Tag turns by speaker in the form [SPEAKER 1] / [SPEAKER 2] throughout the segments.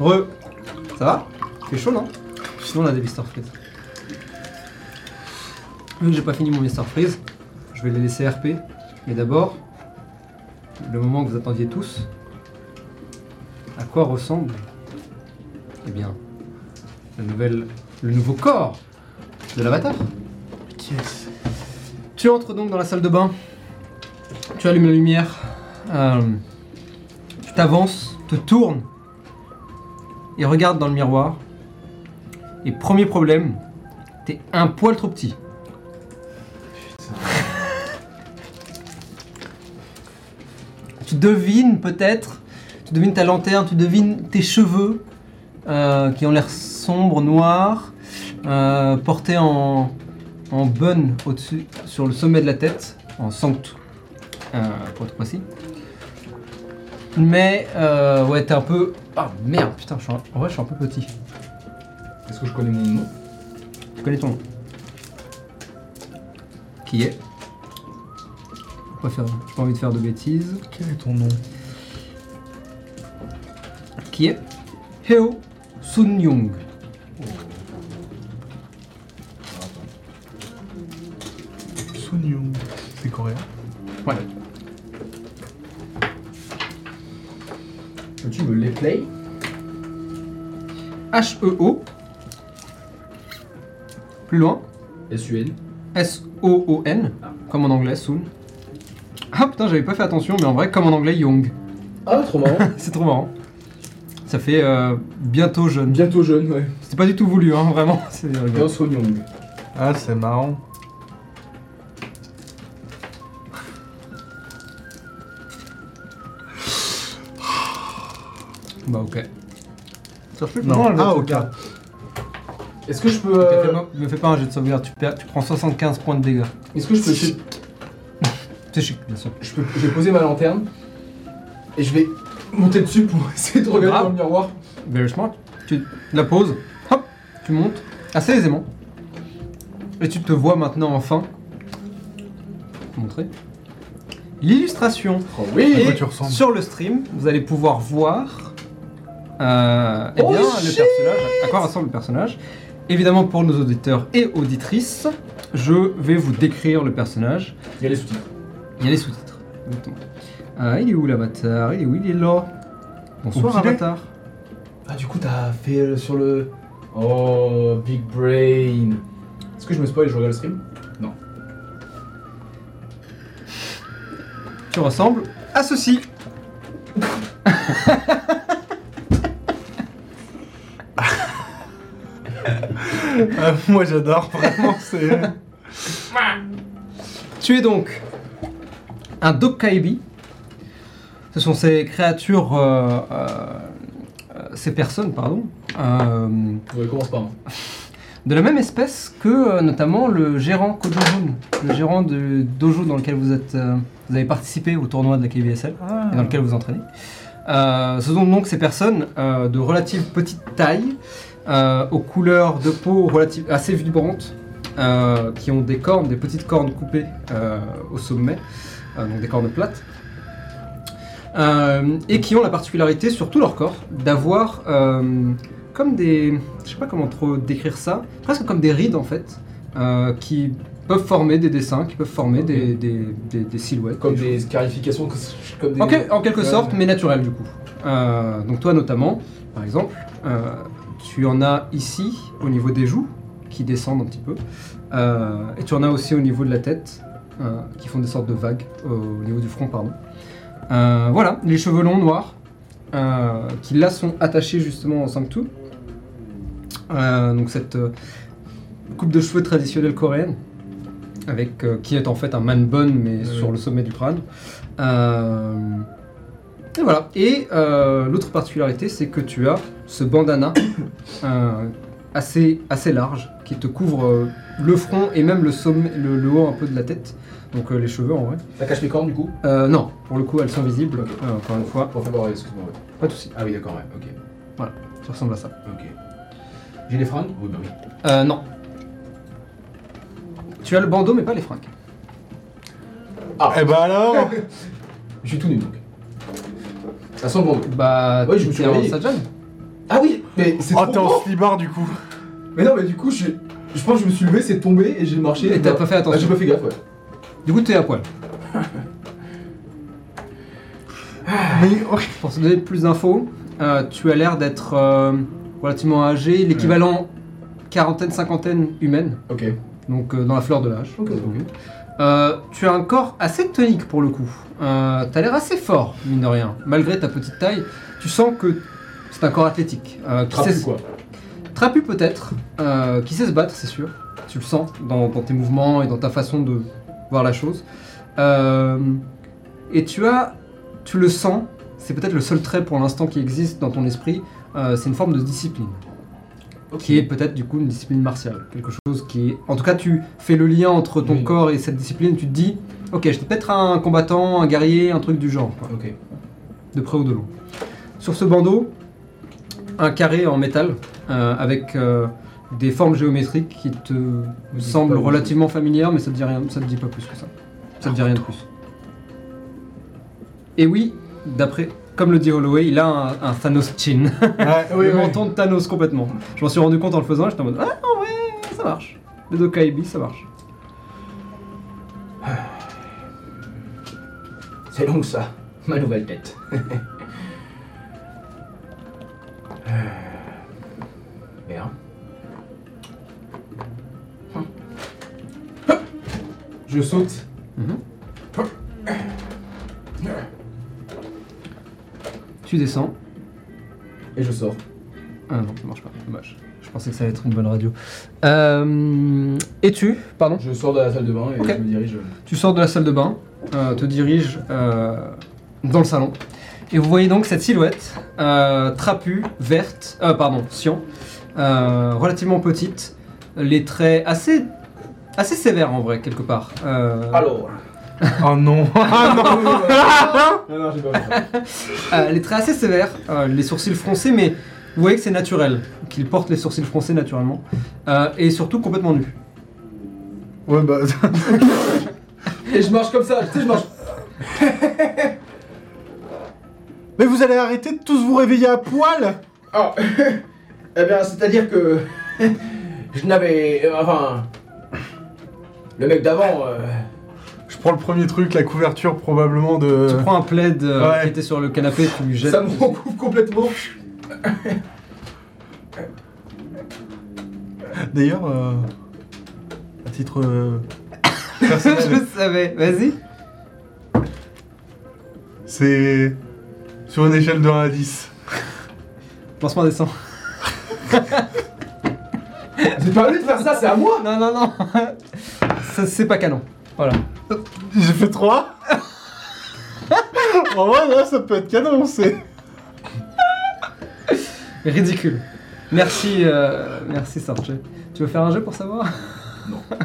[SPEAKER 1] Re. Ça va? Il fait chaud, non? Sinon, on a des Mr. Freeze. Vu que j'ai pas fini mon Mr. Freeze, je vais les laisser RP. Mais d'abord, le moment que vous attendiez tous. À quoi ressemble Eh bien, la nouvelle, le nouveau corps de l'avatar?
[SPEAKER 2] Yes.
[SPEAKER 1] Tu entres donc dans la salle de bain. Tu allumes la lumière. euh, tu t'avances, te tournes et regardes dans le miroir. Et premier problème, t'es un poil trop petit. tu devines peut-être, tu devines ta lanterne, tu devines tes cheveux euh, qui ont l'air sombres, noirs, euh, portés en, en bun au-dessus, sur le sommet de la tête, en sanctu, euh, pour être précis. Mais, ouais, t'es un peu. Ah merde, putain, je suis un- en vrai, je suis un peu petit.
[SPEAKER 3] Est-ce que je connais mon nom
[SPEAKER 1] Tu connais ton nom Qui est Pas faire, j'ai pas envie de faire de bêtises.
[SPEAKER 2] Quel est ton nom
[SPEAKER 1] Qui est Heo Sun Young.
[SPEAKER 2] Sun Young. C'est coréen
[SPEAKER 1] Ouais.
[SPEAKER 3] Peux-tu me les play?
[SPEAKER 1] H-E-O. Plus loin.
[SPEAKER 3] S-U-N.
[SPEAKER 1] S-O-O-N. Comme en anglais, Sun. Ah putain, j'avais pas fait attention, mais en vrai, comme en anglais, Young.
[SPEAKER 3] Ah, trop marrant.
[SPEAKER 1] C'est trop marrant. Ça fait euh, bientôt jeune.
[SPEAKER 3] Bientôt jeune, ouais.
[SPEAKER 1] C'était pas du tout voulu, hein, vraiment. C'est rigolo.
[SPEAKER 3] Bien Young.
[SPEAKER 2] Ah, c'est marrant.
[SPEAKER 1] Bah ok. Plus
[SPEAKER 2] Non. Ah, ok.
[SPEAKER 1] sauvegarde.
[SPEAKER 3] Est-ce que je peux.
[SPEAKER 1] Ok,
[SPEAKER 3] euh,
[SPEAKER 1] fais-moi- Me fais pas un jet de sauvegarde, tu, perds, tu prends 75 points de dégâts.
[SPEAKER 3] Est-ce que je peux.
[SPEAKER 1] C'est chic, bien sûr.
[SPEAKER 3] je peux. Je vais poser ma lanterne. Et je vais monter dessus pour essayer de regarder
[SPEAKER 1] Grave.
[SPEAKER 3] dans le miroir.
[SPEAKER 1] Very smart. Tu la poses, hop, tu montes assez aisément. Et tu te vois maintenant enfin. Je vais te montrer. L'illustration.
[SPEAKER 3] Oh oui
[SPEAKER 2] À quoi
[SPEAKER 1] Et
[SPEAKER 2] tu ressembles
[SPEAKER 1] sur le stream, vous allez pouvoir voir euh, eh
[SPEAKER 3] Oh
[SPEAKER 1] bien, le personnage, à quoi ressemble le personnage? Évidemment, pour nos auditeurs et auditrices, je vais vous décrire le personnage.
[SPEAKER 3] Il y a les sous-titres.
[SPEAKER 1] Il y a les sous-titres. Exactement. Ah, il est où l'avatar? Il est où? Il est là. Bonsoir avatar.
[SPEAKER 3] Ah, du coup, t'as fait euh, sur le. Oh, Big Brain. Est-ce que je me spoil et je regarde le stream? Non.
[SPEAKER 1] Tu ressembles à ceci.
[SPEAKER 2] Ah, Moi j'adore, vraiment, c'est.
[SPEAKER 1] Tu es donc un Dokkaibi. Ce sont ces créatures, euh, euh, euh, ces personnes, pardon, euh,
[SPEAKER 3] Ouais, commence par un.
[SPEAKER 1] de la même espèce que euh, notamment le gérant Kojojun, le gérant du dojo dans lequel vous êtes, euh, vous avez participé au tournoi de la KBSL
[SPEAKER 2] Ah.
[SPEAKER 1] et dans lequel vous entraînez. Euh, ce sont donc ces personnes euh, de relative petite taille, euh, aux couleurs de peau relative, assez vibrantes, euh, qui ont des cornes, des petites cornes coupées euh, au sommet, donc des cornes plates, et qui ont la particularité sur tout leur corps d'avoir comme des, je sais pas comment trop décrire ça, presque comme des rides en fait, qui peuvent former des dessins, qui peuvent former des, des- des- des silhouettes.
[SPEAKER 3] Comme
[SPEAKER 1] des
[SPEAKER 3] scarifications, comme des.
[SPEAKER 1] en, quel- en quelque
[SPEAKER 3] Ouais.
[SPEAKER 1] sorte, mais naturel du coup. Euh, donc toi notamment, par exemple, euh, tu en as ici au niveau des joues qui descendent un petit peu, Euh, et tu en as aussi au niveau de la tête euh, qui font des sortes de vagues au niveau du front, pardon. Euh, voilà, les cheveux longs noirs qui là sont attachés justement au sanctu. Donc cette coupe de cheveux traditionnelle coréenne, avec qui est en fait un man bun mais sur le sommet du crâne. Et voilà. Et euh, l'autre particularité, c'est que tu as ce bandana euh, assez, assez large qui te couvre euh, le front et même le, sommet, le, le haut un peu de la tête. Donc euh, les cheveux en vrai.
[SPEAKER 3] Ça cache mes cornes du coup?
[SPEAKER 1] Euh, non, pour le coup, elles sont visibles. euh, encore une fois,
[SPEAKER 3] Pour faire voir, excuse-moi. ouais.
[SPEAKER 1] pas de soucis.
[SPEAKER 3] Ah oui, d'accord, ouais, ok.
[SPEAKER 1] Ça ressemble à ça.
[SPEAKER 3] Ok. J'ai les fringues? Oui, bah oui.
[SPEAKER 1] Euh, non. Tu as le bandeau, mais pas les fringues.
[SPEAKER 2] Eh ben alors?
[SPEAKER 3] Je suis tout nu donc. Ça sent le bandeau.
[SPEAKER 1] Bah,
[SPEAKER 3] Ouais,
[SPEAKER 1] tu
[SPEAKER 3] je me suis réveillé. Ah oui, mais c'est
[SPEAKER 2] Oh,
[SPEAKER 3] trop
[SPEAKER 2] t'es en slibard du coup.
[SPEAKER 3] Mais non, mais du coup, je, je pense que je me suis levé, c'est tombé et j'ai marché.
[SPEAKER 1] Et t'as
[SPEAKER 3] bah,
[SPEAKER 1] pas fait
[SPEAKER 3] bah,
[SPEAKER 1] attention.
[SPEAKER 3] j'ai pas fait gaffe, ouais.
[SPEAKER 1] Du coup, t'es à poil.
[SPEAKER 2] Mais ouais.
[SPEAKER 1] Pour te donner plus d'infos, euh, tu as l'air d'être euh, relativement âgé, l'équivalent quarantaine, cinquantaine humaine,
[SPEAKER 3] Ok.
[SPEAKER 1] donc euh, dans la fleur de l'âge.
[SPEAKER 3] Ok, ok.
[SPEAKER 1] Euh, tu as un corps assez tonique pour le coup. Euh, T'as l'air assez fort, mine de rien. Malgré ta petite taille, tu sens que c'est un corps athlétique. euh, qui
[SPEAKER 3] Trapu,
[SPEAKER 1] sait-
[SPEAKER 3] quoi.
[SPEAKER 1] Trapu peut-être, euh, qui sait se battre, c'est sûr. Tu le sens dans, dans tes mouvements et dans ta façon de voir la chose. Euh, et tu as, tu le sens, c'est peut-être le seul trait pour l'instant qui existe dans ton esprit, euh, c'est une forme de discipline. Qui est peut-être du coup une discipline martiale. Quelque chose qui est. En tout cas, tu fais le lien entre ton
[SPEAKER 3] Oui.
[SPEAKER 1] corps et cette discipline, tu te dis, ok, j'étais peut-être un combattant, un guerrier, un truc du genre. quoi
[SPEAKER 3] Ok.
[SPEAKER 1] de près ou de loin. Sur ce bandeau, un carré en métal euh, avec euh, des formes géométriques qui te semblent relativement familières, mais ça te dit rien, ça te dit pas plus que ça. Ça te dit rien de plus. Et oui, d'après, comme le dit Holloway, il a un, un Thanos chin,
[SPEAKER 2] Ouais,
[SPEAKER 3] Oui,
[SPEAKER 1] le
[SPEAKER 3] oui.
[SPEAKER 1] menton de Thanos complètement. Je m'en suis rendu compte en le faisant, j'étais en mode ah en vrai ça marche. Le Dokaibi ça marche.
[SPEAKER 3] C'est donc ça, ma nouvelle tête. Euh, Bien. Je saute.
[SPEAKER 1] Tu descends.
[SPEAKER 3] Et je sors.
[SPEAKER 1] Ah non, ça marche pas, dommage. Je pensais que ça allait être une bonne radio. Euh, et tu, pardon
[SPEAKER 3] Je sors de la salle de bain et
[SPEAKER 1] Ok.
[SPEAKER 3] je me dirige.
[SPEAKER 1] Tu sors de la salle de bain, euh, te diriges euh, dans le salon, et vous voyez donc cette silhouette euh, trapue, verte, euh, pardon, cyan, euh, relativement petite, les traits assez, assez sévères en vrai quelque part. Euh,
[SPEAKER 3] Alors.
[SPEAKER 2] Oh non. Ah non.
[SPEAKER 3] non, non, j'ai pas ça.
[SPEAKER 1] euh, les traits assez sévères, euh, les sourcils froncés, mais vous voyez que c'est naturel, qu'il porte les sourcils froncés naturellement, euh, et surtout complètement nu.
[SPEAKER 2] Ouais bah.
[SPEAKER 3] Et je marche comme ça, tu sais, je marche.
[SPEAKER 2] Mais vous allez arrêter de tous vous réveiller à poil
[SPEAKER 3] Ah, eh bien, c'est-à-dire que je n'avais, enfin, le mec d'avant. euh,
[SPEAKER 2] Je prends le premier truc, la couverture probablement de.
[SPEAKER 1] Tu prends un plaid euh,
[SPEAKER 2] ouais.
[SPEAKER 1] qui était sur le canapé, tu lui jettes.
[SPEAKER 3] ça me recouvre complètement.
[SPEAKER 2] D'ailleurs, euh, à titre euh,
[SPEAKER 1] Je
[SPEAKER 2] personnel,
[SPEAKER 1] savais, vas-y.
[SPEAKER 2] c'est sur une échelle de 1 à 10.
[SPEAKER 1] Lancement des 100.
[SPEAKER 3] C'est pas à lui de faire ça, c'est à moi.
[SPEAKER 1] Non, non, non. Ça, c'est pas canon. Voilà.
[SPEAKER 2] J'ai fait 3 En vrai, là, ça peut être canon, c'est.
[SPEAKER 1] Ridicule. Merci, euh, merci Sarche. Tu veux faire un jeu pour savoir?
[SPEAKER 3] Non.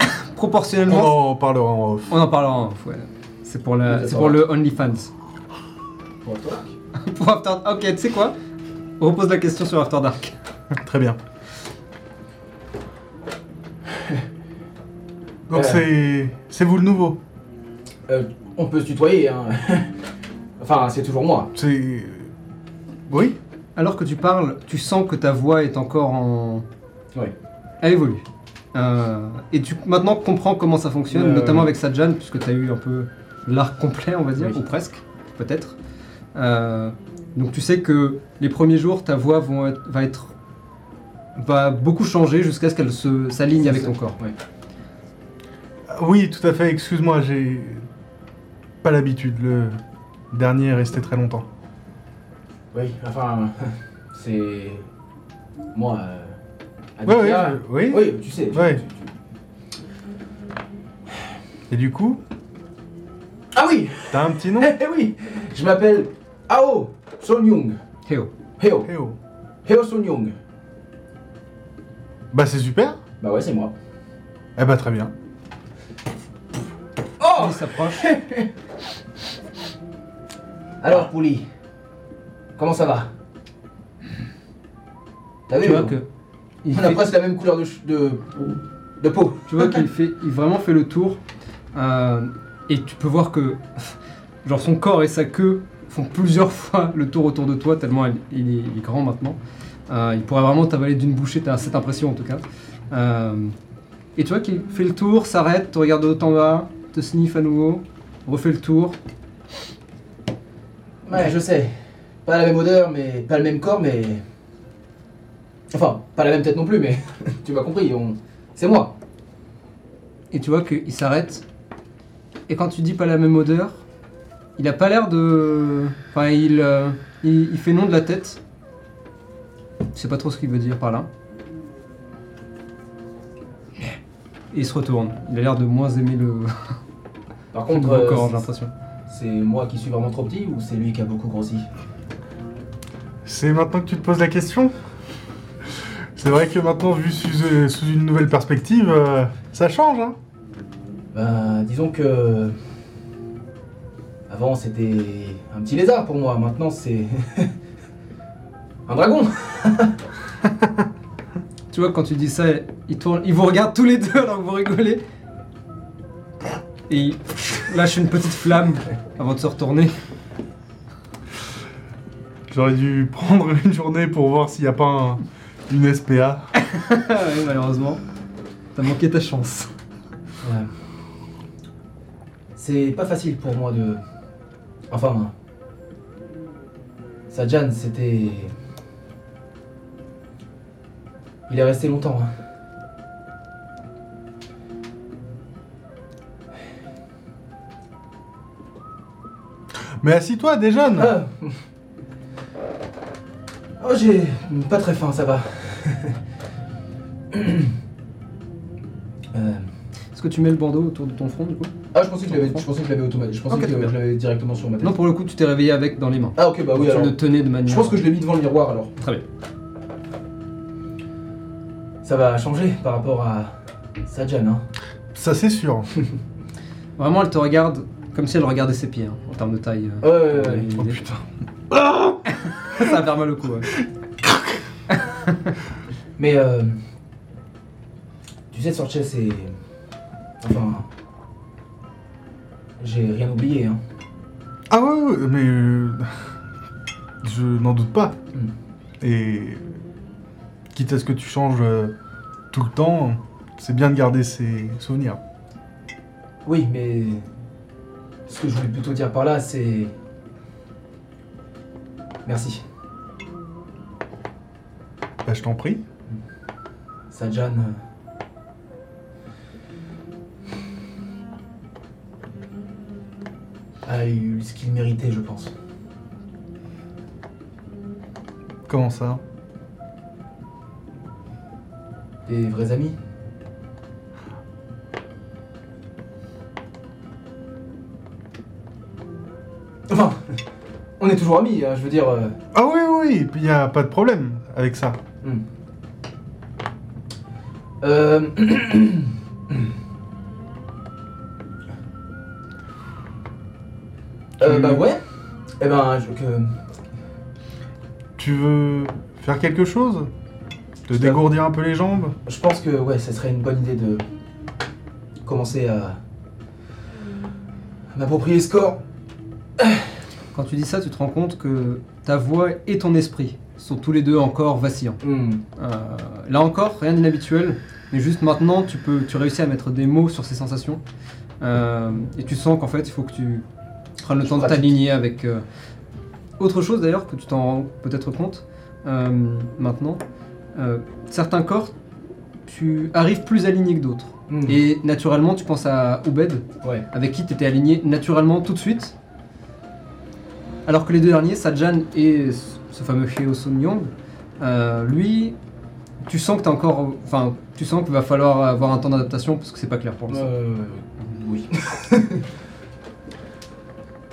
[SPEAKER 2] On
[SPEAKER 1] Proportionnellement,
[SPEAKER 2] en parlera en off.
[SPEAKER 1] on en parlera en off, ouais. C'est pour, la, c'est pour le OnlyFans.
[SPEAKER 3] Pour toi.
[SPEAKER 1] pour After Ok, tu sais quoi? On repose la question sur After Dark.
[SPEAKER 2] Très bien. Donc
[SPEAKER 3] Euh.
[SPEAKER 2] c'est c'est vous le nouveau.
[SPEAKER 3] Euh, on peut se tutoyer, hein. enfin, c'est toujours moi.
[SPEAKER 2] C'est oui.
[SPEAKER 1] Alors que tu parles, tu sens que ta voix est encore en.
[SPEAKER 3] Ouais.
[SPEAKER 1] Elle évolue. Euh, et tu maintenant comprends comment ça fonctionne,
[SPEAKER 3] Ouais,
[SPEAKER 1] notamment avec Sajan, puisque tu as eu un peu l'arc complet, on va dire,
[SPEAKER 3] Oui.
[SPEAKER 1] ou presque, peut-être. Euh, donc tu sais que les premiers jours, ta voix vont être- va être va beaucoup changer jusqu'à ce qu'elle se s'aligne avec
[SPEAKER 3] ça.
[SPEAKER 1] ton corps.
[SPEAKER 3] Ouais.
[SPEAKER 2] Oui, tout à fait. Excuse-moi, j'ai pas l'habitude. Le dernier est resté très longtemps.
[SPEAKER 3] Oui, enfin, c'est moi. Euh,
[SPEAKER 2] Ouais, ouais,
[SPEAKER 3] Aditya.
[SPEAKER 2] je- oui.
[SPEAKER 3] Oui, tu sais. tu-
[SPEAKER 2] Ouais.
[SPEAKER 3] tu- tu-
[SPEAKER 2] Et du coup,
[SPEAKER 3] Ah oui,
[SPEAKER 2] t'as un petit nom
[SPEAKER 3] eh oui, je m'appelle Ao Son Young.
[SPEAKER 1] Heo.
[SPEAKER 3] Heo. Heo Son Young.
[SPEAKER 2] Bah c'est super.
[SPEAKER 3] Bah ouais, c'est moi.
[SPEAKER 2] Eh bah très bien.
[SPEAKER 3] Oh
[SPEAKER 1] Il s'approche.
[SPEAKER 3] Alors, Pouli, comment ça va? T'as vu
[SPEAKER 1] tu vois
[SPEAKER 3] on-
[SPEAKER 1] que il
[SPEAKER 3] On a
[SPEAKER 1] fait-
[SPEAKER 3] presque la même couleur de, ch- de, de peau.
[SPEAKER 1] tu vois qu'il fait, il vraiment fait le tour, euh, et tu peux voir que, genre son corps et sa queue font plusieurs fois le tour autour de toi, tellement il, il est, il est grand maintenant. Euh, il pourrait vraiment t'avaler d'une bouchée, t'as cette impression en tout cas. Euh, et tu vois qu'il fait le tour, s'arrête, te regarde de haut en bas, te sniffe à nouveau, refait le tour.
[SPEAKER 3] Ouais, je sais. Pas la même odeur, mais pas le même corps, mais. Enfin, pas la même tête non plus, mais tu m'as compris. On... C'est moi.
[SPEAKER 1] Et tu vois qu'il s'arrête. Et quand tu dis pas la même odeur, il a pas l'air de. Enfin, il, euh, il, il fait non de la tête. Je sais pas trop ce qu'il veut dire par là. Et il se retourne. Il a l'air de moins aimer le,
[SPEAKER 3] Par contre, euh,
[SPEAKER 1] corps, j'ai l'impression.
[SPEAKER 3] c'est moi qui suis vraiment trop petit ou c'est lui qui a beaucoup grossi
[SPEAKER 2] C'est maintenant que tu te poses la question C'est vrai que maintenant, vu sous, euh, sous une nouvelle perspective, euh, ça change, hein
[SPEAKER 3] Ben, disons que. Avant, c'était un petit lézard pour moi. Maintenant, c'est. un dragon
[SPEAKER 1] Tu vois, quand tu dis ça, il tourne, il vous regarde tous les deux alors que vous rigolez. Et il lâche une petite flamme avant de se retourner.
[SPEAKER 2] J'aurais dû prendre une journée pour voir s'il n'y a pas un- une SPA.
[SPEAKER 1] Ouais, malheureusement, t'as manqué ta chance.
[SPEAKER 3] Ouais. C'est pas facile pour moi de. Enfin. Sajan, c'était. Il est resté longtemps. Hein.
[SPEAKER 2] Mais assis-toi, déjeune
[SPEAKER 3] Ah. Oh, j'ai pas très faim, ça va. Euh,
[SPEAKER 1] Est-ce que tu mets le bandeau autour de ton front du coup?
[SPEAKER 3] Ah, je pensais que je l'avais, je pensais que je l'avais automatique. Je pensais
[SPEAKER 1] Ok,
[SPEAKER 3] que
[SPEAKER 1] très bien.
[SPEAKER 3] je l'avais directement sur ma tête.
[SPEAKER 1] Non, pour le coup, tu t'es réveillé avec dans les mains.
[SPEAKER 3] Ah, ok, bah oui,
[SPEAKER 1] tu
[SPEAKER 3] alors.
[SPEAKER 1] le tenais de manière.
[SPEAKER 3] Je pense que je l'ai mis devant le miroir alors.
[SPEAKER 1] Très bien.
[SPEAKER 3] Ça va changer par rapport à Sajan, hein.
[SPEAKER 2] Ça, c'est sûr.
[SPEAKER 1] Vraiment, elle te regarde comme si elle regardait ses pieds hein, en termes de taille. euh,
[SPEAKER 3] Ouais, ouais, ouais.
[SPEAKER 2] Oh putain.
[SPEAKER 1] Ça va faire mal au cou. ouais.
[SPEAKER 3] Mais euh, tu sais, Sorche, c'est. Enfin. J'ai rien oublié, hein.
[SPEAKER 2] Ah ouais, ouais, mais... euh, je n'en doute pas.
[SPEAKER 3] Hmm.
[SPEAKER 2] Et... Quitte à ce que tu changes euh, tout le temps, c'est bien de garder ses souvenirs.
[SPEAKER 3] Oui, mais. Ce que je voulais plutôt dire par là, c'est. Merci.
[SPEAKER 2] Bah, je t'en prie.
[SPEAKER 3] Sajan. euh, a eu ce qu'il méritait, je pense.
[SPEAKER 2] Comment ça?
[SPEAKER 3] Des vrais amis est toujours amis, hein, je veux dire. euh,
[SPEAKER 2] Ah oui, oui, il n'y a pas de problème avec ça.
[SPEAKER 3] hmm. Euh, euh, bah ouais. Eh ben, je, que,
[SPEAKER 2] Tu veux faire quelque chose? Te
[SPEAKER 3] Je
[SPEAKER 2] dégourdir un peu les jambes?
[SPEAKER 3] Je pense que ouais, ça serait une bonne idée de commencer à, à m'approprier ce corps.
[SPEAKER 1] Quand tu dis ça, tu te rends compte que ta voix et ton esprit sont tous les deux encore vacillants.
[SPEAKER 3] Hmm.
[SPEAKER 1] Euh, là encore, rien d'inhabituel, mais juste maintenant, tu peux, tu réussis à mettre des mots sur ces sensations. Euh, et tu sens qu'en fait, il faut que tu prennes le
[SPEAKER 3] Je
[SPEAKER 1] temps de t'aligner avec euh, autre chose d'ailleurs, que tu t'en rends peut-être compte maintenant. Certains corps, tu arrives plus aligné que d'autres.
[SPEAKER 3] Hmm.
[SPEAKER 1] Et naturellement, tu penses à Oubed,
[SPEAKER 3] Ouais.
[SPEAKER 1] avec qui tu étais aligné naturellement tout de suite. Alors que les deux derniers, Sajan et ce fameux Heo Sun Young, euh, lui, tu sens que t'as encore. Enfin, tu sens qu'il va falloir avoir un temps d'adaptation parce que c'est pas clair pour l'instant.
[SPEAKER 3] Euh, oui.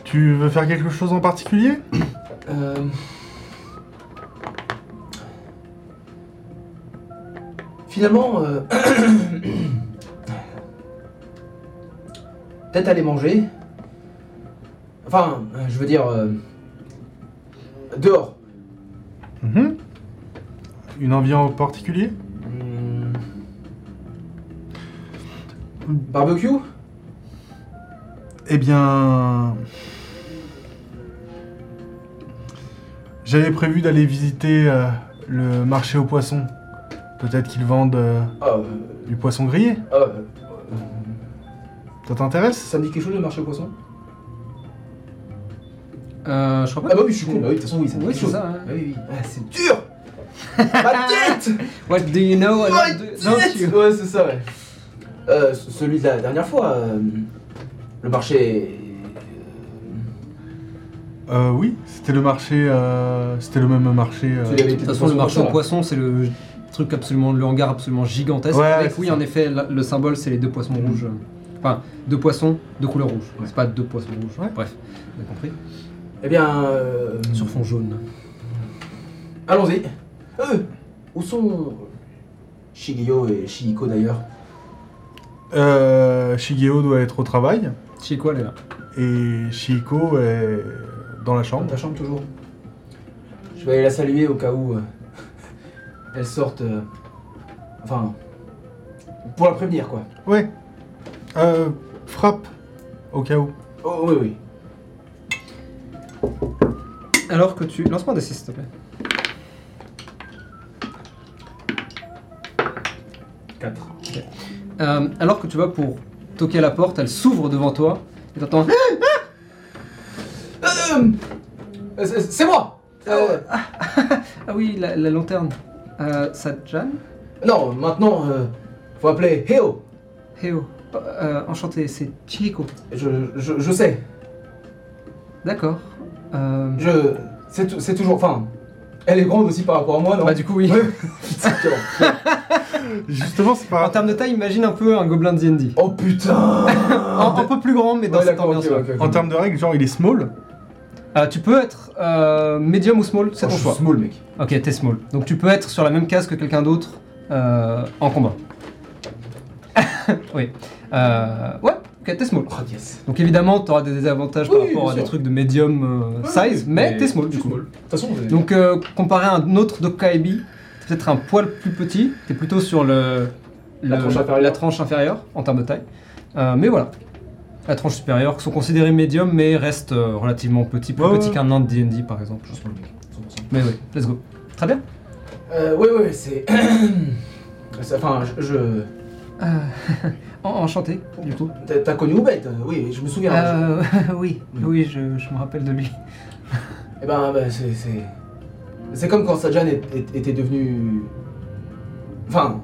[SPEAKER 2] Tu veux faire quelque chose en particulier
[SPEAKER 3] Euh, Finalement, euh, peut-être aller manger. Enfin, euh, je veux dire, euh, dehors.
[SPEAKER 2] Mhm. Une envie en particulier
[SPEAKER 3] Hmm. Barbecue?
[SPEAKER 2] Eh bien... J'avais prévu d'aller visiter euh, le marché aux poissons. Peut-être qu'ils vendent euh,
[SPEAKER 3] Ah, euh,
[SPEAKER 2] du poisson grillé.
[SPEAKER 3] ah, euh,
[SPEAKER 2] Ça t'intéresse?
[SPEAKER 3] Ça me dit quelque chose le marché aux poissons?
[SPEAKER 1] Euh, je crois pas.
[SPEAKER 3] Ah bah oui, je suis con. Bah oui, de toute façon, oui, ça me dit
[SPEAKER 1] Oui,
[SPEAKER 3] quelque
[SPEAKER 1] c'est
[SPEAKER 3] chose.
[SPEAKER 1] ça, hein.
[SPEAKER 3] Ah oui, oui. Ah, c'est dur Ma tête
[SPEAKER 1] What do you know?
[SPEAKER 3] Ma
[SPEAKER 1] don't
[SPEAKER 3] tête
[SPEAKER 1] you?
[SPEAKER 3] Ouais, c'est ça, ouais. Euh, c- celui de la dernière fois, euh, le marché...
[SPEAKER 2] Euh, oui, c'était le marché. euh, c'était le même marché. euh,
[SPEAKER 3] Celui avec
[SPEAKER 1] De toute façon, le marché aux poissons, c'est le truc absolument, le hangar absolument gigantesque.
[SPEAKER 2] Ouais,
[SPEAKER 1] avec,
[SPEAKER 2] c'est
[SPEAKER 1] oui,
[SPEAKER 2] ça.
[SPEAKER 1] en effet, la- le symbole, c'est les deux poissons rouges. Enfin, deux poissons de couleur rouge.
[SPEAKER 3] Ouais.
[SPEAKER 1] C'est pas deux poissons rouges.
[SPEAKER 2] Ouais.
[SPEAKER 1] Bref, vous avez compris.
[SPEAKER 3] Eh bien... euh,
[SPEAKER 1] Sur fond jaune.
[SPEAKER 3] Allons-y. Euh, où sont Shigeo et Shihiko d'ailleurs
[SPEAKER 2] euh, Shigeo doit être au travail
[SPEAKER 1] Chieko, elle est là.
[SPEAKER 2] et Shihiko est dans la
[SPEAKER 3] Dans
[SPEAKER 2] chambre.
[SPEAKER 3] ta chambre toujours Je vais aller la saluer au cas où euh, elle sorte. euh, enfin, pour la prévenir quoi.
[SPEAKER 2] Ouais. Euh, frappe au cas où.
[SPEAKER 3] Oh oui oui.
[SPEAKER 1] Alors que tu. Lance-moi un D6, s'il te plaît.
[SPEAKER 3] 4.
[SPEAKER 1] Euh, alors que tu vas pour toquer à la porte, elle s'ouvre devant toi et t'entends.
[SPEAKER 3] Euh, c'est c'est moi Euh,
[SPEAKER 1] Ah oui, la, la lanterne. Euh, Sajan
[SPEAKER 3] Non, maintenant, euh, faut appeler Heo.
[SPEAKER 1] Heo. Euh, enchanté, c'est Chieko.
[SPEAKER 3] Je, je, je sais.
[SPEAKER 1] D'accord. Euh,
[SPEAKER 3] Je. C'est tou- c'est toujours. Enfin, elle est grande aussi par rapport à moi, non?
[SPEAKER 1] Bah, du coup, oui.
[SPEAKER 3] Ouais.
[SPEAKER 2] Justement, c'est
[SPEAKER 1] En
[SPEAKER 2] pas.
[SPEAKER 1] termes de taille, imagine un peu un gobelin de D&D.
[SPEAKER 3] Oh putain
[SPEAKER 1] un, un peu plus grand, mais dans
[SPEAKER 3] Ouais,
[SPEAKER 1] cette
[SPEAKER 3] ok.
[SPEAKER 2] En termes de règles, genre il est small?
[SPEAKER 1] Euh, tu peux être euh, medium ou small, c'est
[SPEAKER 3] Oh,
[SPEAKER 1] ton
[SPEAKER 3] je suis
[SPEAKER 1] choix.
[SPEAKER 3] small, mec.
[SPEAKER 1] Ok, t'es small. Donc tu peux être sur la même case que quelqu'un d'autre euh, en combat. oui. Euh, ouais, t'es small.
[SPEAKER 3] Oh yes.
[SPEAKER 1] Donc évidemment, t'auras des désavantages
[SPEAKER 3] Oui,
[SPEAKER 1] par rapport à des trucs de medium euh, size, mais, t'es small du coup.
[SPEAKER 3] De toute façon,
[SPEAKER 1] Donc euh, comparé à un autre Dokaibi, c'est peut-être un poil plus petit, t'es plutôt sur le,
[SPEAKER 3] La
[SPEAKER 1] le-
[SPEAKER 3] tranche inférieure.
[SPEAKER 1] la tranche inférieure en termes de taille. Euh, mais voilà. La tranche supérieure sont considérés médium mais restent relativement petits, plus
[SPEAKER 2] Ouais,
[SPEAKER 1] petits
[SPEAKER 2] ouais.
[SPEAKER 1] qu'un nain de D&D par exemple.
[SPEAKER 3] Je suis small, mec. 100%.
[SPEAKER 1] Mais oui, let's go. Très bien.
[SPEAKER 3] Ouais, ouais, c'est. Enfin, je.
[SPEAKER 1] enchanté, du coup.
[SPEAKER 3] T'as connu Oubed Oui, je me souviens.
[SPEAKER 1] Euh, oui,
[SPEAKER 3] Mm.
[SPEAKER 1] oui, je, je me rappelle de lui.
[SPEAKER 3] Eh ben, bah, c'est. c'est- comme quand Sajan est- est- était devenu. Enfin,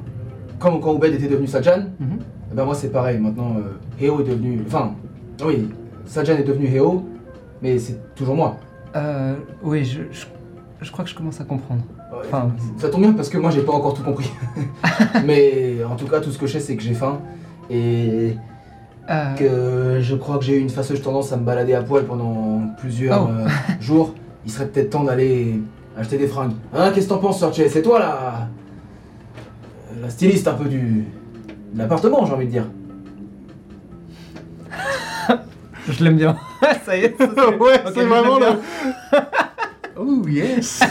[SPEAKER 3] quand, quand Oubed était devenu Sajan,
[SPEAKER 1] Mhm.
[SPEAKER 3] eh ben moi c'est pareil. Maintenant, euh, Heo est devenu. Enfin, oui, Sajan est devenu Heo, mais c'est toujours moi.
[SPEAKER 1] Euh, oui, je, je, je crois que je commence à comprendre. Enfin,
[SPEAKER 3] ça tombe bien parce que moi j'ai pas encore tout compris. mais en tout cas, tout ce que je sais, c'est que j'ai faim. Et
[SPEAKER 1] euh,
[SPEAKER 3] que je crois que j'ai eu une fâcheuse tendance à me balader à poil pendant plusieurs
[SPEAKER 1] Oh.
[SPEAKER 3] euh, jours. Il serait peut-être temps d'aller acheter des fringues. Hein, qu'est-ce que t'en penses, Sorche? C'est toi la... la styliste un peu du... de l'appartement, j'ai envie de dire.
[SPEAKER 1] je l'aime bien. ça y est. ça,
[SPEAKER 2] ouais, c'est vraiment le. oh yes.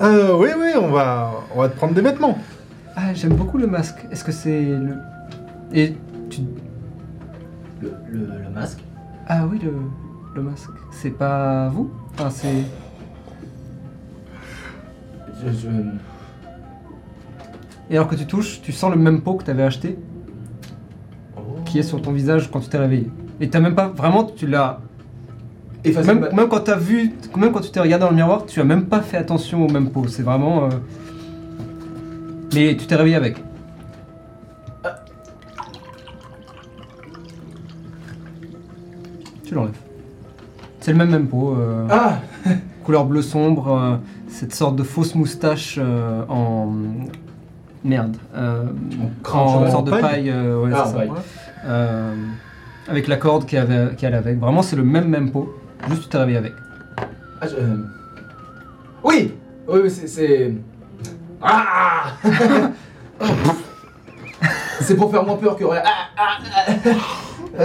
[SPEAKER 2] euh, oui, oui, on va, on va te prendre des vêtements.
[SPEAKER 1] Ah, j'aime beaucoup le masque. Est-ce que c'est le. Et tu.
[SPEAKER 3] Le, le- le masque
[SPEAKER 1] Ah oui, le, le masque. C'est pas vous? Enfin, c'est.
[SPEAKER 3] je, je-
[SPEAKER 1] Et alors que tu touches, tu sens le même pot que t'avais acheté qui est sur ton visage quand tu t'es réveillé. Et t'as même pas. Vraiment, tu l'as. Même, même quand t'as vu. Même quand tu t'es regardé dans le miroir, tu as même pas fait attention au même pot. C'est vraiment. euh, Mais tu t'es réveillé avec. Tu l'enlèves. C'est le même même pot. euh,
[SPEAKER 3] Ah
[SPEAKER 1] couleur bleu sombre, euh, cette sorte de fausse moustache euh, en merde, euh, en
[SPEAKER 3] cheval.
[SPEAKER 1] sorte de
[SPEAKER 2] En paille
[SPEAKER 1] ouais,
[SPEAKER 3] Ah,
[SPEAKER 1] c'est ça.
[SPEAKER 3] paille.
[SPEAKER 1] Avec la corde qui avait, allait avec. Vraiment, c'est le même même pot, juste tu t'es réveillé avec.
[SPEAKER 3] Ah, je- Oui Oui, oui, c'est... c'est... Ah C'est pour faire moins peur que... Ah, ah, ah.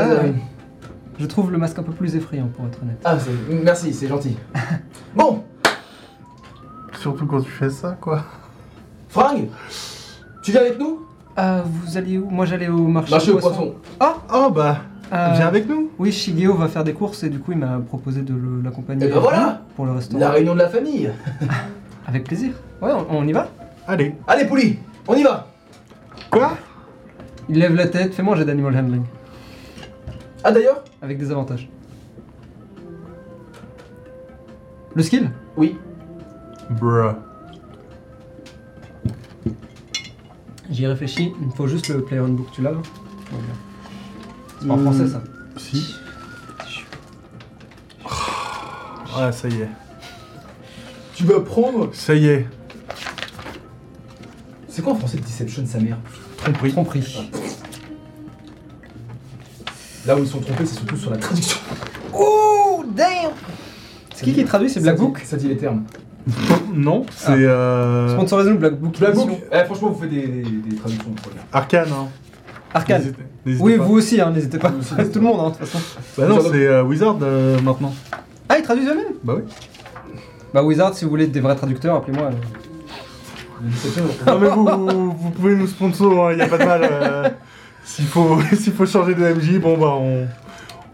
[SPEAKER 1] Je trouve le masque un peu plus effrayant pour être honnête.
[SPEAKER 3] Ah, c'est- merci, c'est gentil. Bon,
[SPEAKER 2] Surtout quand tu fais ça, quoi.
[SPEAKER 3] Fringue, tu viens avec nous?
[SPEAKER 1] Ah, vous alliez où? Moi j'allais au marché,
[SPEAKER 3] Marché
[SPEAKER 1] aux
[SPEAKER 3] poissons.
[SPEAKER 2] Oh bah,
[SPEAKER 1] Euh,
[SPEAKER 2] Viens avec nous
[SPEAKER 1] Oui, Shigeo va faire des courses et du coup il m'a proposé de le- l'accompagner.
[SPEAKER 3] Et ben voilà
[SPEAKER 1] Pour le restaurant.
[SPEAKER 3] La réunion de la famille
[SPEAKER 1] Avec plaisir. Ouais, on, on y va?
[SPEAKER 2] Allez.
[SPEAKER 3] Allez, Pouli, on y va
[SPEAKER 2] Quoi?
[SPEAKER 1] Il lève la tête, fais-moi un jet d'animal handling.
[SPEAKER 3] Ah d'ailleurs
[SPEAKER 1] Avec des avantages. Le skill?
[SPEAKER 3] Oui.
[SPEAKER 2] Bruh.
[SPEAKER 1] J'y réfléchis, il me faut juste le player handbook, tu l'as là Ouais, bien. C'est pas en
[SPEAKER 2] Hmm.
[SPEAKER 1] français ça.
[SPEAKER 2] Si. Ah, ça y est.
[SPEAKER 3] Tu vas prendre...
[SPEAKER 2] Ça y est.
[SPEAKER 3] C'est quoi en français Deception, sa mère?
[SPEAKER 2] Tromperie.
[SPEAKER 1] Tromperie.
[SPEAKER 3] Là où ils sont trompés, c'est surtout sur la traduction.
[SPEAKER 1] Oh damn C'est qui qui traduit C'est Black
[SPEAKER 3] Ça dit-
[SPEAKER 1] Book
[SPEAKER 3] Ça dit les termes.
[SPEAKER 2] Non, c'est
[SPEAKER 1] Ah.
[SPEAKER 2] euh...
[SPEAKER 1] Sponsorisez-nous Black Book.
[SPEAKER 3] Black Book. Eh, franchement, vous faites des, des, des traductions.
[SPEAKER 2] Arcane, hein.
[SPEAKER 1] Arcane.
[SPEAKER 2] N'hésitez- n'hésitez
[SPEAKER 1] Oui,
[SPEAKER 2] pas.
[SPEAKER 1] vous aussi, hein, n'hésitez pas.
[SPEAKER 3] Vous aussi,
[SPEAKER 1] Tout le monde, hein, de toute façon.
[SPEAKER 2] Bah non, c'est euh, Wizard euh, maintenant.
[SPEAKER 1] Ah, ils traduisent eux-mêmes
[SPEAKER 2] Bah oui.
[SPEAKER 1] Bah, Wizard, si vous voulez des vrais traducteurs, appelez-moi. euh.
[SPEAKER 2] Non mais vous, vous pouvez nous sponsor, il n'y a pas de mal. S'il faut, s'il faut changer de MJ, bon bah on,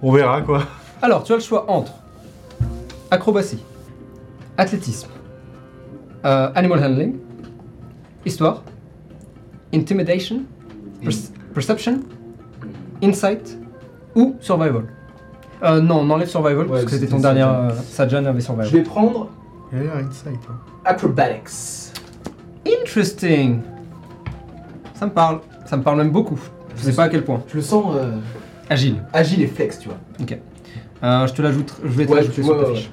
[SPEAKER 2] on verra quoi.
[SPEAKER 1] Alors, tu as le choix entre acrobatie, athlétisme, euh, animal handling, histoire, intimidation, perce- perception, insight ou survival. Euh, non, on enlève survival parce que c'était ton dernier.
[SPEAKER 3] Sajan.
[SPEAKER 1] euh, Sajan avait
[SPEAKER 3] Je
[SPEAKER 1] survival.
[SPEAKER 3] vais prendre
[SPEAKER 2] Il a l'air insight. Hein.
[SPEAKER 3] Acrobatics.
[SPEAKER 1] Interesting. Ça me parle. Ça me parle même beaucoup. Je sais pas à quel point.
[SPEAKER 3] Je le sens euh,
[SPEAKER 1] Agile.
[SPEAKER 3] agile et flex, tu vois.
[SPEAKER 1] Ok. Euh, je te l'ajoute. Je vais te
[SPEAKER 3] Ouais,
[SPEAKER 1] l'ajouter
[SPEAKER 3] tu
[SPEAKER 1] sur
[SPEAKER 3] vois,
[SPEAKER 1] ta
[SPEAKER 3] ouais,
[SPEAKER 1] fiche.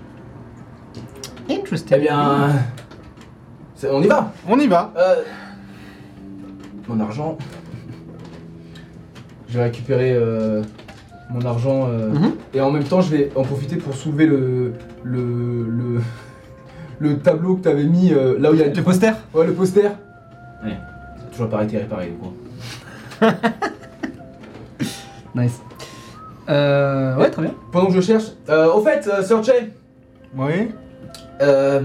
[SPEAKER 1] Interesting.
[SPEAKER 3] Eh bien... c'est- On y va
[SPEAKER 2] On y va.
[SPEAKER 3] Euh, Mon argent... Je vais récupérer euh, mon argent euh,
[SPEAKER 1] Mhm.
[SPEAKER 3] et en même temps je vais en profiter pour soulever le... le... le... le tableau que t'avais mis euh, là où il y a
[SPEAKER 1] Le poster?
[SPEAKER 3] Ouais, le poster. Ouais. Ça a toujours pas été réparé, quoi.
[SPEAKER 1] Nice. Euh, ouais, très bien.
[SPEAKER 3] Pendant que je cherche. Euh, au fait, euh, Sir Che,
[SPEAKER 2] Oui.
[SPEAKER 3] euh,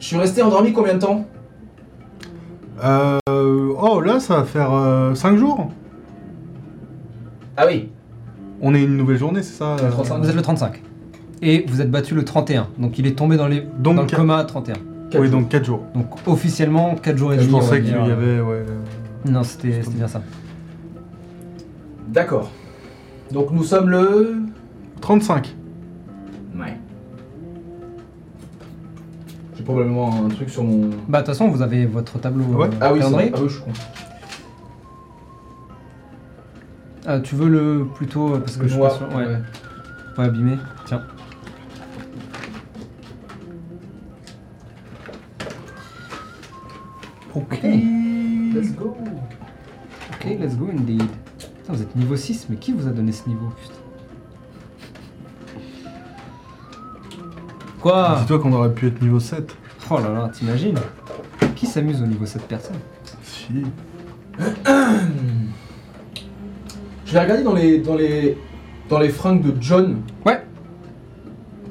[SPEAKER 3] je suis resté endormi combien de temps?
[SPEAKER 2] Euh, oh là, ça va faire 5 jours.
[SPEAKER 3] Ah oui.
[SPEAKER 2] On est une nouvelle journée, c'est ça euh,
[SPEAKER 3] 35.
[SPEAKER 1] Vous êtes le 35. Et vous êtes battu le 31. Donc il est tombé dans, les,
[SPEAKER 2] Donc,
[SPEAKER 1] dans le
[SPEAKER 2] quatre-
[SPEAKER 1] coma à 31.
[SPEAKER 3] Quatre
[SPEAKER 2] Oui,
[SPEAKER 3] jours.
[SPEAKER 2] donc 4 jours.
[SPEAKER 1] Donc officiellement 4 jours et
[SPEAKER 2] Je
[SPEAKER 1] demi. on va
[SPEAKER 2] pensais qu'il y avait, ouais.
[SPEAKER 1] Non, c'était c'était bien ça.
[SPEAKER 3] D'accord. Donc nous sommes le.
[SPEAKER 2] 35.
[SPEAKER 3] Ouais. J'ai probablement un truc sur mon.
[SPEAKER 1] Bah de toute façon, vous avez votre tableau
[SPEAKER 2] Ouais.
[SPEAKER 1] euh,
[SPEAKER 3] Ah oui, c'est
[SPEAKER 1] calendrier.
[SPEAKER 3] vrai. Ah oui, je suis con.
[SPEAKER 1] Ah, tu veux le plutôt euh, parce que
[SPEAKER 3] Le
[SPEAKER 1] je suis
[SPEAKER 3] noir.
[SPEAKER 1] pas sûr. Ouais. Pas abîmé. Tiens. Ok.
[SPEAKER 3] Let's go.
[SPEAKER 1] Ok, let's go indeed. Putain, vous êtes niveau 6, mais qui vous a donné ce niveau putain Quoi
[SPEAKER 2] Dis-toi qu'on aurait pu être niveau 7.
[SPEAKER 1] Oh là là, t'imagines Qui s'amuse au niveau 7 personnes
[SPEAKER 2] Si.
[SPEAKER 3] Je vais regarder dans les dans les dans les fringues de John.
[SPEAKER 1] Ouais.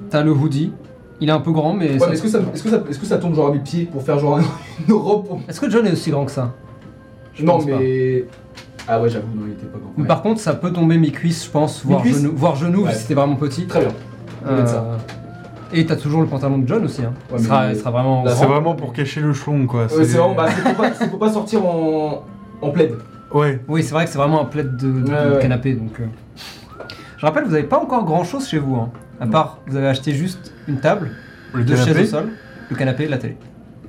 [SPEAKER 1] T'as le hoodie. Il est un peu grand, mais.
[SPEAKER 3] Ouais,
[SPEAKER 1] ça-
[SPEAKER 3] mais est-ce que ça est-ce que ça est-ce que ça tombe genre à mes pieds pour faire genre une robe pour...
[SPEAKER 1] Est-ce que John est aussi grand que ça? Je
[SPEAKER 3] Non
[SPEAKER 1] pense
[SPEAKER 3] mais ah ouais j'avoue non il était pas grand.
[SPEAKER 1] Mais
[SPEAKER 3] Ouais.
[SPEAKER 1] par contre, ça peut tomber mi-cuisse, je pense, voire
[SPEAKER 3] Mi-cuisse
[SPEAKER 1] genou, voire genou
[SPEAKER 3] Ouais.
[SPEAKER 1] si c'était vraiment petit.
[SPEAKER 3] Très bien. On va mettre ça.
[SPEAKER 1] Euh, Et t'as toujours le pantalon de John aussi. Hein.
[SPEAKER 3] Ouais,
[SPEAKER 1] il, sera,
[SPEAKER 3] mais-
[SPEAKER 1] il sera vraiment.
[SPEAKER 3] Là,
[SPEAKER 1] grand.
[SPEAKER 2] C'est vraiment pour cacher le chlon, quoi.
[SPEAKER 3] Ouais, c'est vraiment bah, c'est pour, pas- c'est pour pas sortir en en plaid.
[SPEAKER 2] Ouais.
[SPEAKER 1] Oui, c'est vrai que c'est vraiment un plaid de, de-
[SPEAKER 3] Ouais,
[SPEAKER 1] de
[SPEAKER 3] ouais.
[SPEAKER 1] canapé. Donc, euh. Je rappelle, vous avez pas encore grand chose chez vous. Hein. À
[SPEAKER 3] Non.
[SPEAKER 1] part, vous avez acheté juste une table,
[SPEAKER 2] Le
[SPEAKER 1] deux chaises
[SPEAKER 2] canapé.
[SPEAKER 1] au sol, le canapé, la télé.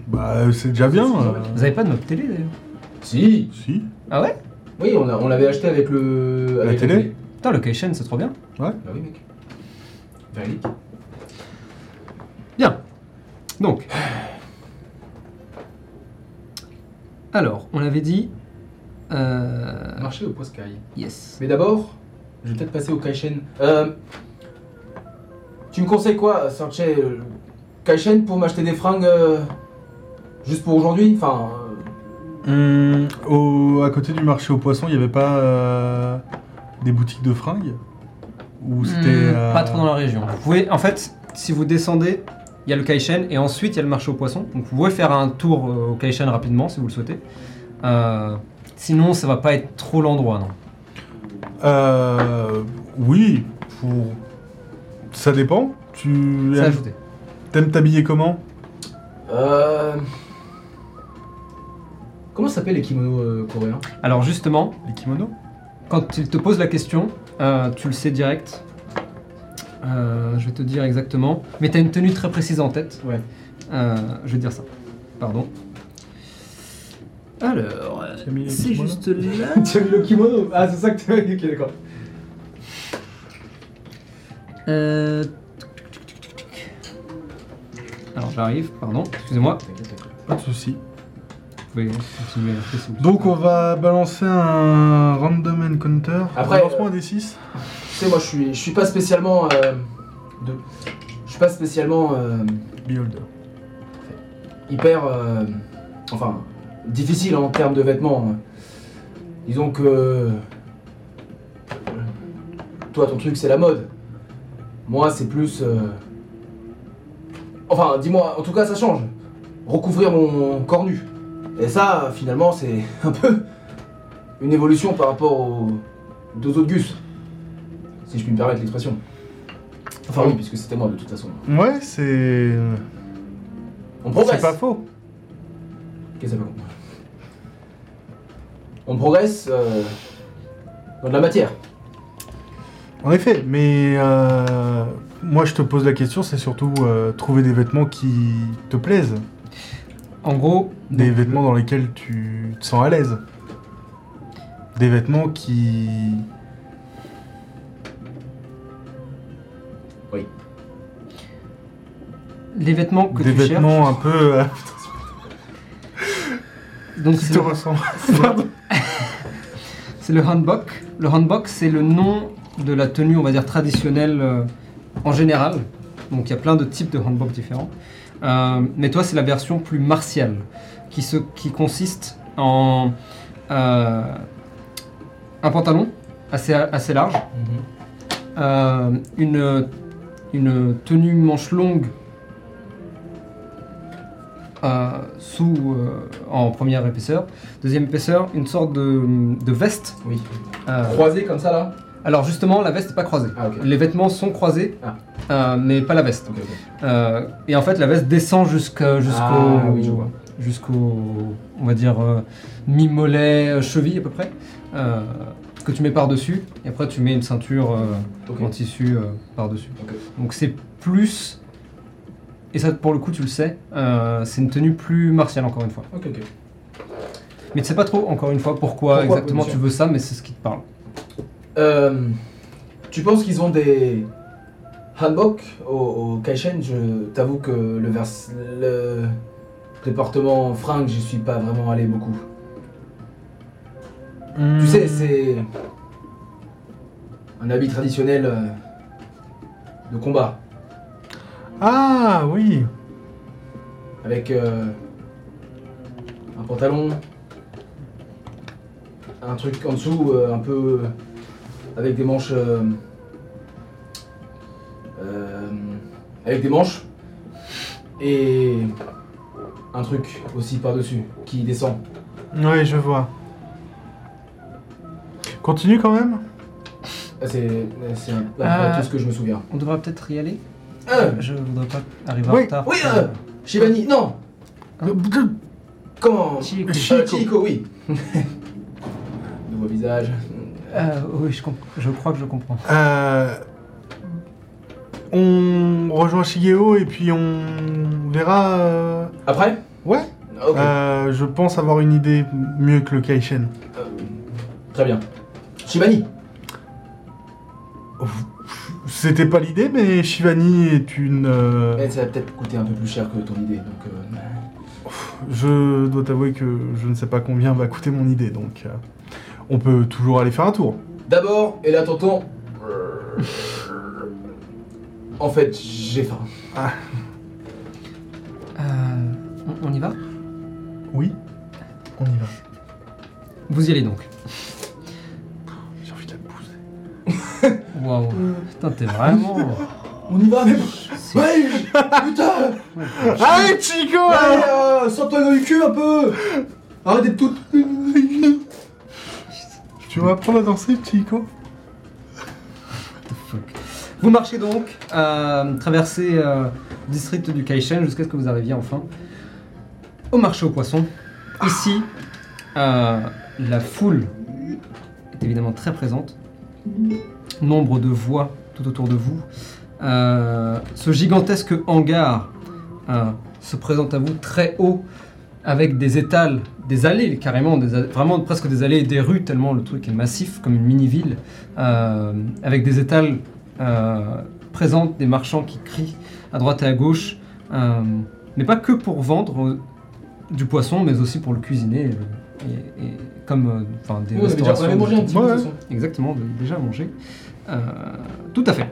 [SPEAKER 2] Bah, c'est déjà bien. Euh.
[SPEAKER 1] Vous avez pas de meuble télé d'ailleurs
[SPEAKER 3] Si.
[SPEAKER 2] Si.
[SPEAKER 1] Ah ouais?
[SPEAKER 3] Oui on a- on l'avait acheté avec le avec
[SPEAKER 2] télé
[SPEAKER 1] Putain, le Kaishen, c'est trop bien.
[SPEAKER 3] Bah oui mec. Véridique.
[SPEAKER 1] Bien. Donc. Alors, on avait dit. Euh...
[SPEAKER 3] Marché au Poskai.
[SPEAKER 1] Yes.
[SPEAKER 3] Mais d'abord, je vais peut-être passer au Kaishen. Euh, tu me conseilles quoi, Sorche euh, Kaishen pour m'acheter des fringues euh, juste pour aujourd'hui Enfin, euh,
[SPEAKER 2] Hum, au, à côté du marché aux poissons, il n'y avait pas euh, des boutiques de fringues? Ou c'était. Euh,
[SPEAKER 1] Pas trop dans la région. Vous pouvez, en fait, si vous descendez, il y a le Kaishen et ensuite il y a le marché aux poissons. Donc vous pouvez faire un tour euh, au Kaishen rapidement si vous le souhaitez. Euh, sinon, ça va pas être trop l'endroit, non.
[SPEAKER 2] Euh, oui, pour... ça dépend. Tu
[SPEAKER 1] C'est
[SPEAKER 2] aimes-
[SPEAKER 1] ajouté.
[SPEAKER 2] t'aimes t'habiller comment
[SPEAKER 3] Euh... Comment s'appellent les kimonos euh, coréens
[SPEAKER 1] Alors justement,
[SPEAKER 2] Les kimonos
[SPEAKER 1] quand il te pose la question, euh, tu le sais direct. Euh, je vais te dire exactement. Mais tu as une tenue très précise en tête.
[SPEAKER 3] Ouais.
[SPEAKER 1] Euh, je vais te dire ça. Pardon. Alors, euh, c'est juste là.
[SPEAKER 3] Tu as mis le kimono Ah, c'est ça que tu as mis, ok, d'accord.
[SPEAKER 1] Euh, Alors j'arrive, pardon, excusez-moi.
[SPEAKER 2] Pas de soucis.
[SPEAKER 1] Vous pouvez continuer à
[SPEAKER 2] Donc on va balancer un random encounter.
[SPEAKER 3] Après,
[SPEAKER 2] Lance-moi un des 6.
[SPEAKER 3] Tu sais, moi, je suis, je suis pas spécialement... Euh... de- Je suis pas spécialement... euh,
[SPEAKER 2] Beholder.
[SPEAKER 3] hyper. euh, enfin, difficile en termes de vêtements. Disons que. Toi, ton truc, c'est la mode. Moi, c'est plus. euh, Enfin, dis-moi, en tout cas, ça change. Recouvrir mon corps nu. Et ça, finalement, c'est un peu une évolution par rapport aux deux autres gus. Si je puis me permettre l'expression. Enfin, oui, puisque c'était moi de toute façon.
[SPEAKER 2] Ouais, c'est.
[SPEAKER 3] On progresse.
[SPEAKER 2] C'est pas faux.
[SPEAKER 3] Qu'est-ce que ça veut On progresse euh, dans de la matière.
[SPEAKER 2] En effet, mais euh, moi je te pose la question, c'est surtout euh, trouver des vêtements qui te plaisent,
[SPEAKER 1] En gros,
[SPEAKER 2] des
[SPEAKER 1] donc,
[SPEAKER 2] vêtements dans lesquels tu te sens à l'aise, des vêtements qui.
[SPEAKER 1] les vêtements que
[SPEAKER 2] des
[SPEAKER 1] tu
[SPEAKER 2] vêtements
[SPEAKER 1] cherches.
[SPEAKER 2] un peu.
[SPEAKER 1] Donc c'est
[SPEAKER 2] te
[SPEAKER 1] le,
[SPEAKER 2] ressemblent.
[SPEAKER 1] c'est le hanbok. Le hanbok, c'est le nom de la tenue, on va dire traditionnelle euh, en général. Donc il y a plein de types de hanbok différents. Euh, mais toi, c'est la version plus martiale, qui, se, qui consiste en euh, un pantalon assez, assez large, une, une tenue manche longue euh, sous, euh, en première épaisseur. Deuxième épaisseur, une sorte de, de veste.
[SPEAKER 3] Oui.
[SPEAKER 1] Euh,
[SPEAKER 3] Croisé comme ça là?
[SPEAKER 1] alors justement, la veste n'est pas croisée.
[SPEAKER 3] Ah.
[SPEAKER 1] Les vêtements sont croisés,
[SPEAKER 3] Ah.
[SPEAKER 1] mais pas la veste. Et en fait, la veste descend jusqu'au,
[SPEAKER 3] Ah, oui,
[SPEAKER 1] jusqu'au, on va dire mi-mollet, cheville à peu près, que tu mets par dessus. Et après, tu mets une ceinture euh, en tissu euh, par dessus.
[SPEAKER 3] Ok.
[SPEAKER 1] Donc c'est plus, et ça pour le coup, tu le sais, euh, c'est une tenue plus martiale encore une fois.
[SPEAKER 3] Ok, ok.
[SPEAKER 1] Mais tu sais pas trop encore une fois pourquoi,
[SPEAKER 3] Pourquoi,
[SPEAKER 1] exactement tu veux ça, mais c'est ce qui te parle.
[SPEAKER 3] Euh, tu penses qu'ils ont des hanbok au, au Kaishen Je t'avoue que le, vers... le département fringues, j'y suis pas vraiment allé beaucoup. Tu sais, c'est un habit traditionnel euh, de combat
[SPEAKER 2] Ah oui
[SPEAKER 3] avec euh, un pantalon, un truc en dessous, euh, un peu avec des manches, euh, euh, avec des manches et un truc aussi par dessus qui descend.
[SPEAKER 2] Oui, je vois. Continue quand même
[SPEAKER 3] Ah, C'est c'est un-
[SPEAKER 1] Euh,
[SPEAKER 3] tout ce que je me souviens.
[SPEAKER 1] On devrait peut-être y aller.
[SPEAKER 3] Euh,
[SPEAKER 1] Je voudrais pas arriver
[SPEAKER 2] Oui,
[SPEAKER 1] en retard.
[SPEAKER 3] oui, euh, Shivani, non
[SPEAKER 1] Hein
[SPEAKER 3] Comment
[SPEAKER 1] Chico.
[SPEAKER 3] Euh,
[SPEAKER 2] Chico.
[SPEAKER 3] Chico, oui. Nouveau visage.
[SPEAKER 1] Euh, oui, je, comp- je crois que je comprends.
[SPEAKER 2] Euh, on rejoint Shigeo et puis on verra. euh,
[SPEAKER 3] Après?
[SPEAKER 2] Ouais.
[SPEAKER 3] Ok.
[SPEAKER 2] Euh, je pense avoir une idée mieux que le Kaishen.
[SPEAKER 3] Euh, très bien. Shivani?
[SPEAKER 2] C'était pas l'idée, mais Shivani est une. euh,
[SPEAKER 3] Eh, Ça va peut-être coûter un peu plus cher que ton idée, donc... euh,
[SPEAKER 2] Je dois t'avouer que je ne sais pas combien va coûter mon idée, donc euh, on peut toujours aller faire un tour.
[SPEAKER 3] D'abord, et là t'entends... En fait, j'ai faim.
[SPEAKER 1] Euh, on, on y va?
[SPEAKER 2] Oui, on y va.
[SPEAKER 1] Vous y allez donc.
[SPEAKER 2] J'ai envie de la pousser.
[SPEAKER 1] Waouh. Putain, t'es vraiment.
[SPEAKER 3] On y va, mais... Ouais Putain
[SPEAKER 2] Allez, Chico
[SPEAKER 3] Ouais, euh, sors-toi dans le cul un peu Arrête d'être toute...
[SPEAKER 2] Tu vas apprendre à danser, Chico
[SPEAKER 1] fuck Vous marchez donc, euh, traversez euh, le district du Kaishen jusqu'à ce que vous arriviez enfin au marché aux poissons. Ici, euh, la foule est évidemment très présente. Nombre de voix tout autour de vous. Euh, ce gigantesque hangar euh, se présente à vous très haut avec des étals, des allées carrément, des vraiment presque des allées et des rues tellement le truc est massif comme une mini-ville euh, avec des étals présentes, des marchands qui crient à droite et à gauche, mais pas que pour vendre du poisson, mais aussi pour le cuisiner et, et comme enfin des
[SPEAKER 3] Oui, déjà- on avait
[SPEAKER 1] restaurations.
[SPEAKER 3] mangé un petit peu
[SPEAKER 2] Ouais.
[SPEAKER 1] Exactement, déjà mangé. Euh, tout à fait.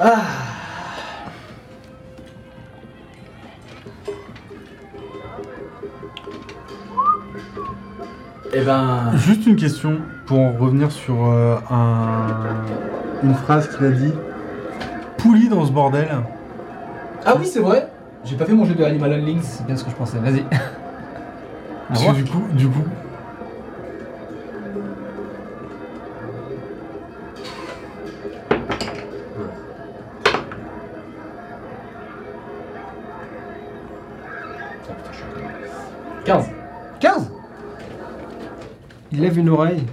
[SPEAKER 3] Ah Eh ben.
[SPEAKER 2] Juste une question pour revenir sur euh, un- une phrase qu'il a dit. Pouli dans ce bordel.
[SPEAKER 3] Ah oui, c'est vrai J'ai pas fait manger de Animal Handling.
[SPEAKER 1] C'est bien ce que je pensais. Vas-y.
[SPEAKER 2] Parce que du coup, du coup.
[SPEAKER 1] Il lève une oreille.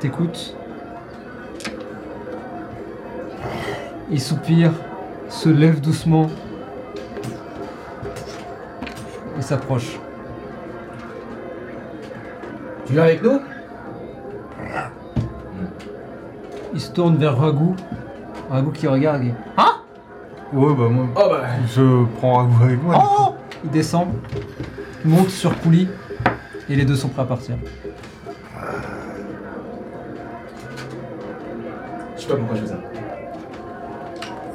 [SPEAKER 1] T'écoute. Il soupire, se lève doucement. Et s'approche.
[SPEAKER 3] Tu viens avec nous?
[SPEAKER 1] Il se tourne vers Ragout. Ragout qui regarde. et-
[SPEAKER 2] Ouais, bah moi.
[SPEAKER 3] Oh bah.
[SPEAKER 2] Je prends Ragout avec moi.
[SPEAKER 1] Oh Il descend, monte sur Pouli, et les deux sont prêts à partir.
[SPEAKER 3] Je sais pas pourquoi je fais ça.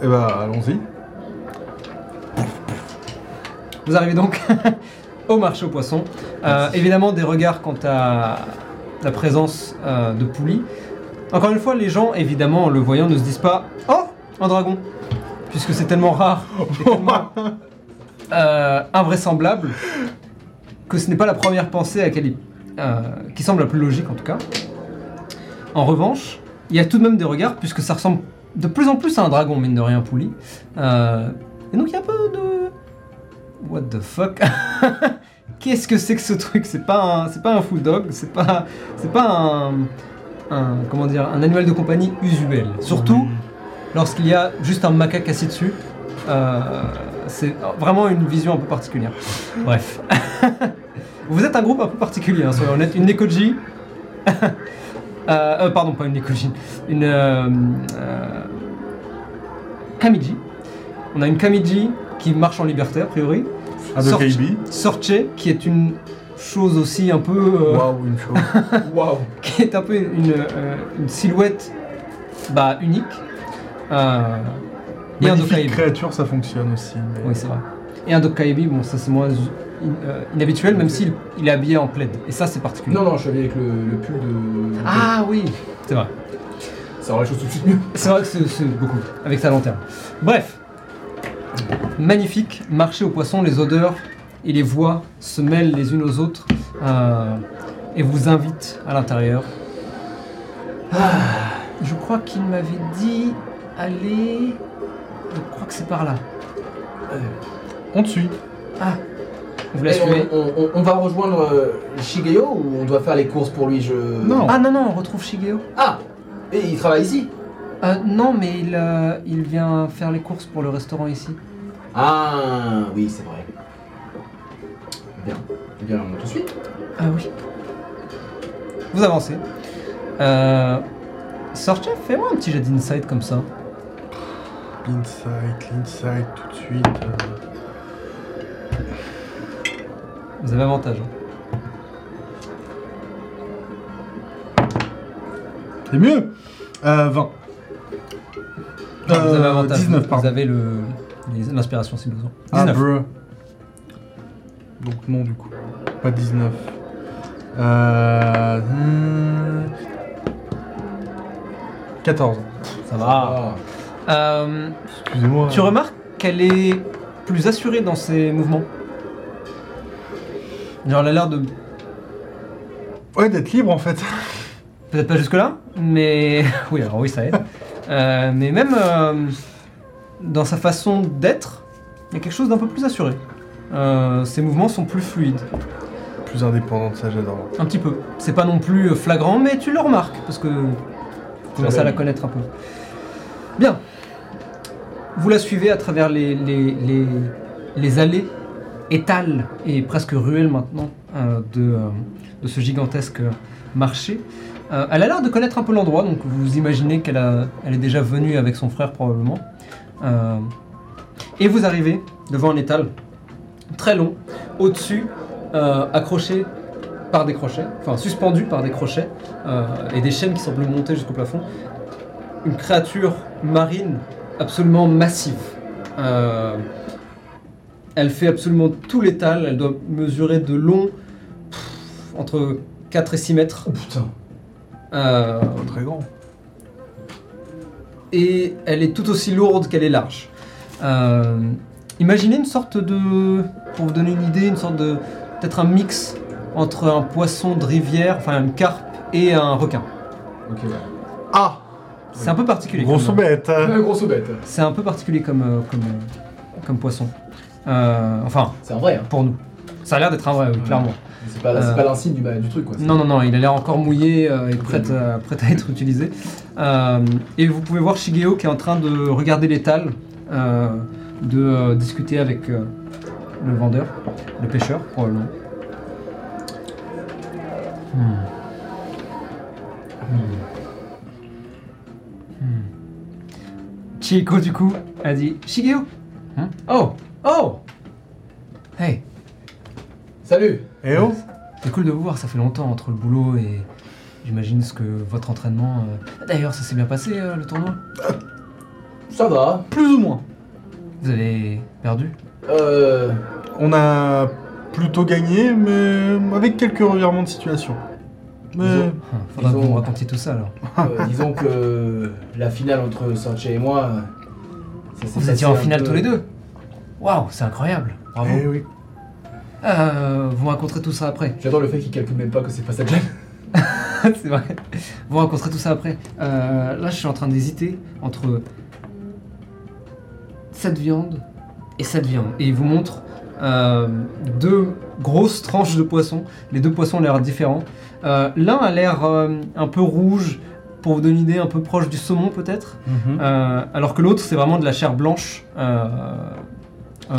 [SPEAKER 2] Et bah, allons-y.
[SPEAKER 1] Vous arrivez donc au marché aux poissons. Euh, évidemment, des regards quant à la présence euh, de Pouli. Encore une fois, les gens, évidemment, en le voyant, ne se disent pas Oh, un dragon Puisque c'est tellement rare, et tellement euh, invraisemblable, que ce n'est pas la première pensée à laquelle il- euh, qui semble la plus logique en tout cas. En revanche, il y a tout de même des regards, puisque ça ressemble de plus en plus à un dragon, mine de rien, Pouli. Euh, et donc il y a un peu de. What the fuck? Qu'est-ce que c'est que ce truc? C'est pas un, c'est pas un full dog, c'est pas, c'est pas un, un, comment dire, un animal de compagnie usuel. Surtout lorsqu'il y a juste un macaque assis dessus. Euh, c'est vraiment une vision un peu particulière. Bref. Vous êtes un groupe un peu particulier, hein, soyons honnêtes. Une Nekoji. Euh, euh, pardon, pas une Nekoji. Une. euh, Kamiji. On a une Kamiji qui marche en liberté, a priori. Sorti-
[SPEAKER 2] KB.
[SPEAKER 1] Sorche, qui est une chose aussi un peu. euh,
[SPEAKER 2] Waouh, une chose.
[SPEAKER 3] Waouh
[SPEAKER 1] qui est un peu une, euh, une silhouette bah, unique. Euh, et un
[SPEAKER 2] Magnifique
[SPEAKER 1] Dokaibi.
[SPEAKER 2] créature, ça fonctionne aussi. mais-
[SPEAKER 1] Oui, c'est vrai. Et un Dokaibi, bon, ça c'est moins in- euh, inhabituel, même s'il il est habillé en plaid. Et ça, c'est particulier.
[SPEAKER 3] Non, non, je suis allé avec le, le pull de.
[SPEAKER 1] Ah oui, c'est vrai.
[SPEAKER 3] Ça rend les choses tout de suite mieux.
[SPEAKER 1] C'est vrai que c'est beaucoup, avec sa lanterne. Bref, magnifique, marché aux poissons, les odeurs et les voix se mêlent les unes aux autres euh, et vous invitent à l'intérieur. Ah, je crois qu'il m'avait dit, allez, je crois que c'est par là.
[SPEAKER 2] On te suit.
[SPEAKER 1] Ah, vous la
[SPEAKER 3] Et
[SPEAKER 1] suivez
[SPEAKER 3] on, on- on- on va rejoindre euh, Shigeo ou on doit faire les courses pour lui je...
[SPEAKER 2] Non.
[SPEAKER 1] Ah non, non, on retrouve Shigeo.
[SPEAKER 3] Ah Et il travaille ici
[SPEAKER 1] Euh, non, mais il, euh, il vient faire les courses pour le restaurant ici.
[SPEAKER 3] Ah oui, c'est vrai. Bien. Eh bien, on te suit.
[SPEAKER 1] Ah oui. Vous avancez. Euh... Sorche, fais-moi un petit jet d'insight comme ça.
[SPEAKER 2] L'insight, l'insight, tout de suite. euh.
[SPEAKER 1] Vous avez avantage. hein.
[SPEAKER 2] C'est mieux euh, 20.
[SPEAKER 1] Non, vous avez
[SPEAKER 2] Euh,
[SPEAKER 1] avantage.
[SPEAKER 2] 19,
[SPEAKER 1] vous
[SPEAKER 2] pardon.
[SPEAKER 1] avez le- les- l'inspiration si besoin.
[SPEAKER 2] Ah,
[SPEAKER 1] 19.
[SPEAKER 2] bruh. Donc non, du coup. Pas 19. Euh... hmm, 14.
[SPEAKER 1] ça va.
[SPEAKER 3] Ah.
[SPEAKER 1] Euh,
[SPEAKER 2] Excusez-moi.
[SPEAKER 1] tu remarques qu'elle est plus assurée dans ses mouvements. Genre, elle a l'air de.
[SPEAKER 2] Ouais, d'être libre en fait.
[SPEAKER 1] Peut-être pas jusque-là, mais. oui, alors oui, ça aide. Euh, mais même euh, dans sa façon d'être, il y a quelque chose d'un peu plus assuré. Euh, ses mouvements sont plus fluides,
[SPEAKER 2] Plus indépendante, ça j'adore.
[SPEAKER 1] un petit peu. C'est pas non plus flagrant, mais tu le remarques, parce que tu commences à la connaître un peu. Bien. Vous la suivez à travers les, les, les, allées, étals et presque ruelles maintenant euh, de, euh, de ce gigantesque marché. Euh, elle a l'air de connaître un peu l'endroit, donc vous imaginez qu'elle elle est déjà venue avec son frère probablement. Et vous arrivez devant un étal très long, au-dessus, accroché par des crochets, enfin suspendu par des crochets et des chaînes qui semblent monter jusqu'au plafond. Une créature marine absolument massive. Euh, elle fait absolument tout l'étal, elle doit mesurer de long pff, entre 4 et 6 mètres.
[SPEAKER 3] Oh putain.
[SPEAKER 1] Euh,
[SPEAKER 2] Très grand.
[SPEAKER 1] et elle est tout aussi lourde qu'elle est large. Euh, imaginez une sorte de, pour vous donner une idée, une sorte de, peut-être un mix entre un poisson de rivière, enfin une carpe et un requin.
[SPEAKER 3] Ok, ouais.
[SPEAKER 1] C'est un peu particulier.
[SPEAKER 2] Grosse
[SPEAKER 1] comme-
[SPEAKER 2] bête.
[SPEAKER 3] Ah, grosse bête.
[SPEAKER 1] C'est un peu particulier comme, euh, comme, euh, comme poisson. Euh, enfin,
[SPEAKER 3] C'est un vrai, hein.
[SPEAKER 1] pour nous. Ça a l'air d'être un vrai, oui,
[SPEAKER 3] Ouais.
[SPEAKER 1] clairement.
[SPEAKER 3] C'est pas,
[SPEAKER 1] Euh.
[SPEAKER 3] pas l'insigne du, du truc, quoi.
[SPEAKER 1] Non, non, non, il a l'air encore mouillé euh, et prêt à, prêt à être utilisé. Euh, et vous pouvez voir Shigeo qui est en train de regarder l'étal, euh, de euh, discuter avec euh, le vendeur, le pêcheur, probablement. Hmm. Hmm. Chieko, du coup, a dit Shigeo Hein Oh Oh Hey
[SPEAKER 3] Salut
[SPEAKER 2] Eh oh
[SPEAKER 1] c'est cool de vous voir, ça fait longtemps entre le boulot et j'imagine ce que votre entraînement. euh, D'ailleurs, ça s'est bien passé euh, le tournoi?
[SPEAKER 3] Ça va.
[SPEAKER 1] Plus ou moins. Vous avez perdu?
[SPEAKER 3] Euh.
[SPEAKER 2] On a plutôt gagné, mais avec quelques revirements de situation. Mais
[SPEAKER 3] Disons-
[SPEAKER 1] Faudra
[SPEAKER 3] Ils
[SPEAKER 1] que vous racontiez tout ça alors.
[SPEAKER 3] euh, disons que la finale entre Sorche et moi. ça
[SPEAKER 1] Vous étiez en finale
[SPEAKER 3] peu-
[SPEAKER 1] tous les deux Waouh, c'est incroyable Bravo
[SPEAKER 2] eh oui.
[SPEAKER 1] Euh, Vous me raconterez tout ça après.
[SPEAKER 3] J'adore le fait qu'il calcule même pas que c'est pas sa gêne.
[SPEAKER 1] c'est vrai. Vous raconterez tout ça après. Euh, là, je suis en train d'hésiter entre cette viande et cette viande. Et il vous montre euh, deux grosses tranches de poisson. Les deux poissons ont l'air différents. Euh, L'un a l'air euh, un peu rouge, pour vous donner une idée, un peu proche du saumon peut-être.
[SPEAKER 2] Mhm.
[SPEAKER 1] Euh, alors que l'autre, c'est vraiment de la chair blanche,